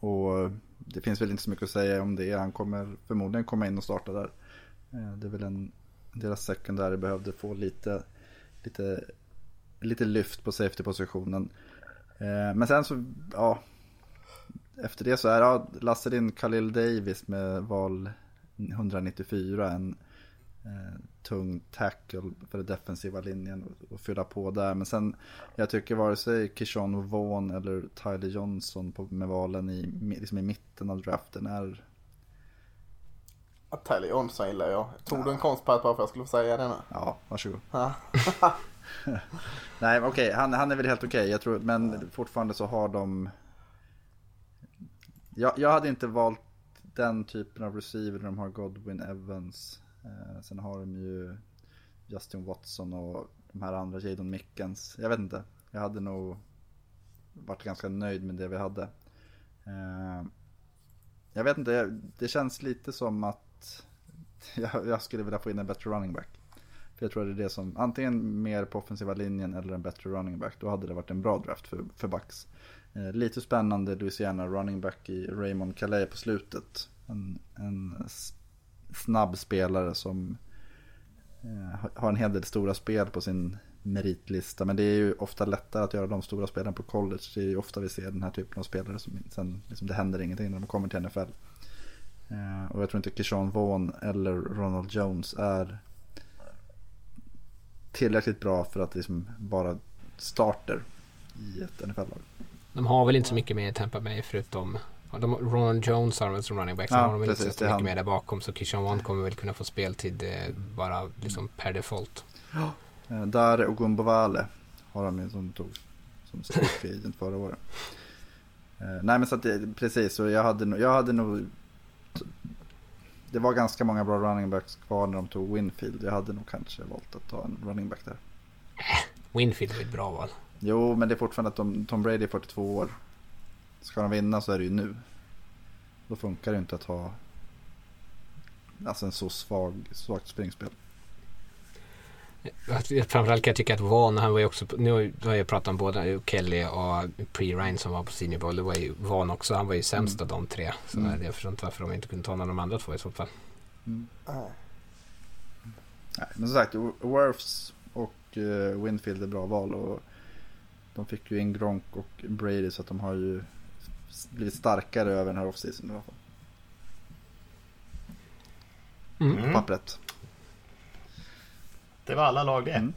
Speaker 7: och det finns väl inte så mycket att säga om det. Han kommer förmodligen komma in och starta där. Eh, det är väl en, deras secondary behövde få lite, lite, lite lyft på safety-positionen. Eh, men sen så, ja, efter det så är ja, Lasse in Khalil Davis med val 194, en eh, tung tackle för den defensiva linjen och, fylla på där. Men sen, jag tycker vare sig Kishon Vaughn eller Tyler Johnson på, med valen i, liksom i mitten av draften är
Speaker 6: att Tyler Johnson gillar jag. Tog ja. du en konstpatt bara för att jag skulle få säga det nu?
Speaker 7: Ja, varsågod. Nej, okej, okay. han, han är väl helt okej. Okay. men fortfarande så har de... Jag, jag hade inte valt den typen av receiver när de har Godwin Evans. Eh, sen har de ju Justin Watson och de här andra, Jadon Mickens. Jag vet inte. Jag hade nog varit ganska nöjd med det vi hade. Eh, jag vet inte, det känns lite som att jag, jag, skulle vilja få in en bättre running back. För jag tror det är det som, antingen mer på offensiva linjen eller en bättre running back. Då hade det varit en bra draft för, för Bucks. Eh, lite spännande Louisiana running back i Raymond Calais på slutet. En, en snabb spelare som eh, har en hel del stora spel på sin meritlista. Men det är ju ofta lättare att göra de stora spelen på college. Det är ju ofta vi ser den här typen av spelare som sen liksom, det händer ingenting när de kommer till NFL. Eh, och jag tror inte Kishon Vaughn eller Ronald Jones är tillräckligt bra för att liksom bara starter i ett NFL-lag.
Speaker 8: De har väl inte så mycket mer Tampa Bay förutom de, Ronald Jones har de som running back. Sen ja, har de inte så mycket mer där bakom. Så Kishon Vaughn kommer väl kunna få speltid eh, bara liksom per default.
Speaker 7: Ja. Eh, Dare och Gumbovale har de ju som tog som agent förra året. Eh, nej men så att det, precis, så jag hade, jag hade nog det var ganska många bra running backs kvar när de tog Winfield. Jag hade nog kanske valt att ta en running back där.
Speaker 8: Winfield var ett bra val.
Speaker 7: Jo, men det är fortfarande att de, Tom Brady är 42 år. Ska de vinna så är det ju nu. Då funkar det inte att ha alltså en så svag, svagt springspel.
Speaker 8: Framförallt kan jag tycka att Vaughn, han var ju också, nu har jag pratat om båda, Kelly och Pre-Ryan som var på Senior Bowl. Det var ju Vaughn också, han var ju sämst
Speaker 7: Mm.
Speaker 8: av de tre. Så
Speaker 7: Mm.
Speaker 8: jag förstår inte varför de inte kunde ta någon av de andra två i så fall.
Speaker 6: Nej.
Speaker 7: Nej, men som sagt, Worths och uh, Winfield är bra val. Och de fick ju in Gronk och Brady så att de har ju blivit starkare över den här offseason i alla fall.
Speaker 8: Mm.
Speaker 5: Mm.
Speaker 7: Pappret.
Speaker 5: Det var alla lag det.
Speaker 7: Mm.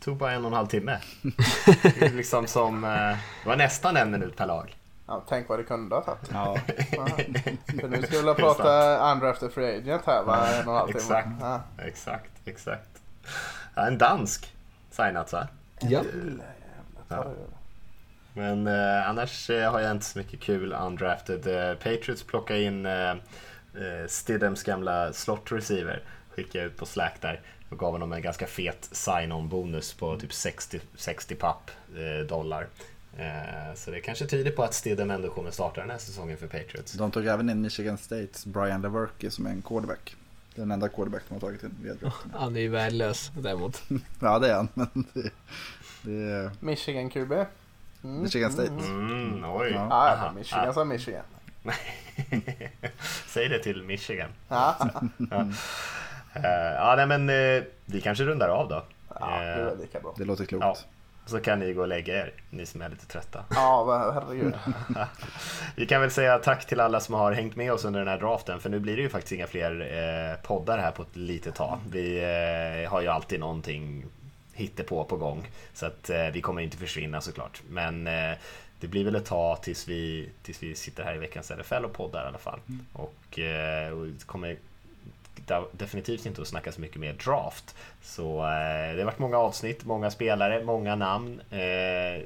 Speaker 5: Tog bara en och en halv timme. Det liksom som, eh, det var nästan en minut per lag.
Speaker 6: Ja, tänk vad det kunde ha tagit.
Speaker 7: Ja.
Speaker 6: Ja. För nu ska vi prata undrafted free agent här va? En och en halv timme.
Speaker 5: Exakt.
Speaker 6: Ja.
Speaker 5: Exakt, exakt. Ja, en dansk signat va?
Speaker 8: Ja.
Speaker 5: Ja. Men eh, annars eh, har jag inte så mycket kul undrafted. Eh, Patriots plockar in eh, eh, Stidhams gamla slot receiver. Skickade jag ut på Slack där och gav honom en ganska fet sign-on bonus på typ 60, 60 papp eh, dollar. Eh, så det kanske tyder på att Stidham ändå kommer starta den här säsongen för Patriots.
Speaker 7: De tog även in Michigan States Brian Lewerke som är en quarterback. Den enda quarterback de har tagit in via draften.
Speaker 8: Han är ju värdelös däremot.
Speaker 7: Ja det är han, men det, det är
Speaker 6: Michigan QB. Mm.
Speaker 7: Michigan State.
Speaker 5: Mm, oj.
Speaker 7: Ja.
Speaker 5: Aha.
Speaker 6: Michigan sa Michigan.
Speaker 5: Säg det till Michigan.
Speaker 6: Ja,
Speaker 5: Eh, ja, nej, men eh, vi kanske rundar av då.
Speaker 6: ja det är
Speaker 5: Eh,
Speaker 6: lika bra.
Speaker 7: Det låter klokt.
Speaker 5: Ja. Så kan ni gå och lägga er, ni som är lite trötta.
Speaker 6: Ja, herregud.
Speaker 5: Vi kan väl säga tack till alla som har hängt med oss under den här draften, för nu blir det ju faktiskt inga fler eh, poddar här på ett litet tag. Vi eh, har ju alltid någonting hittepå på gång, så att eh, vi kommer inte försvinna såklart. Men eh, det blir väl ett tag tills vi, tills vi sitter här i veckans NFL och poddar i alla fall. Och, eh, och det kommer definitivt inte att snacka så mycket mer draft. Så eh, det har varit många avsnitt, många spelare, många namn. Eh,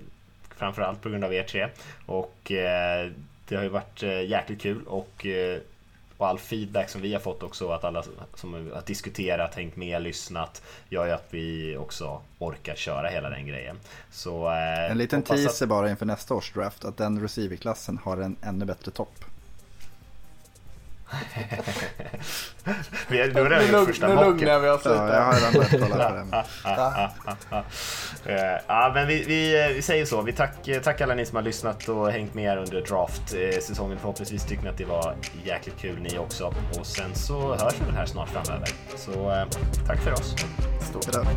Speaker 5: framförallt på grund av er tre. Och eh, det har ju varit jäkligt kul och, och all feedback som vi har fått också, att alla som har diskuterat, hängt med, lyssnat, gör ju att vi också orkar köra hela den grejen. Så, eh,
Speaker 7: En liten
Speaker 5: hoppas att-
Speaker 7: teaser bara inför nästa års draft att den receiverklassen har en ännu bättre topp.
Speaker 5: Vi har, du har
Speaker 6: Nu,
Speaker 5: redan gjort
Speaker 6: lugn,
Speaker 5: första
Speaker 6: nu
Speaker 5: mocken.
Speaker 6: lugnar vi oss
Speaker 7: Ja, jag
Speaker 6: lite.
Speaker 7: har redan börjat kolla på det.
Speaker 5: Eh, Ja, men vi, vi, vi säger så. Vi tack, tack alla ni som har lyssnat och hängt med under draft-säsongen. Förhoppningsvis tycker ni att det var jäkligt kul ni också. Och sen så hörs vi väl här snart framöver. Så eh, tack för oss.
Speaker 7: Hejdå.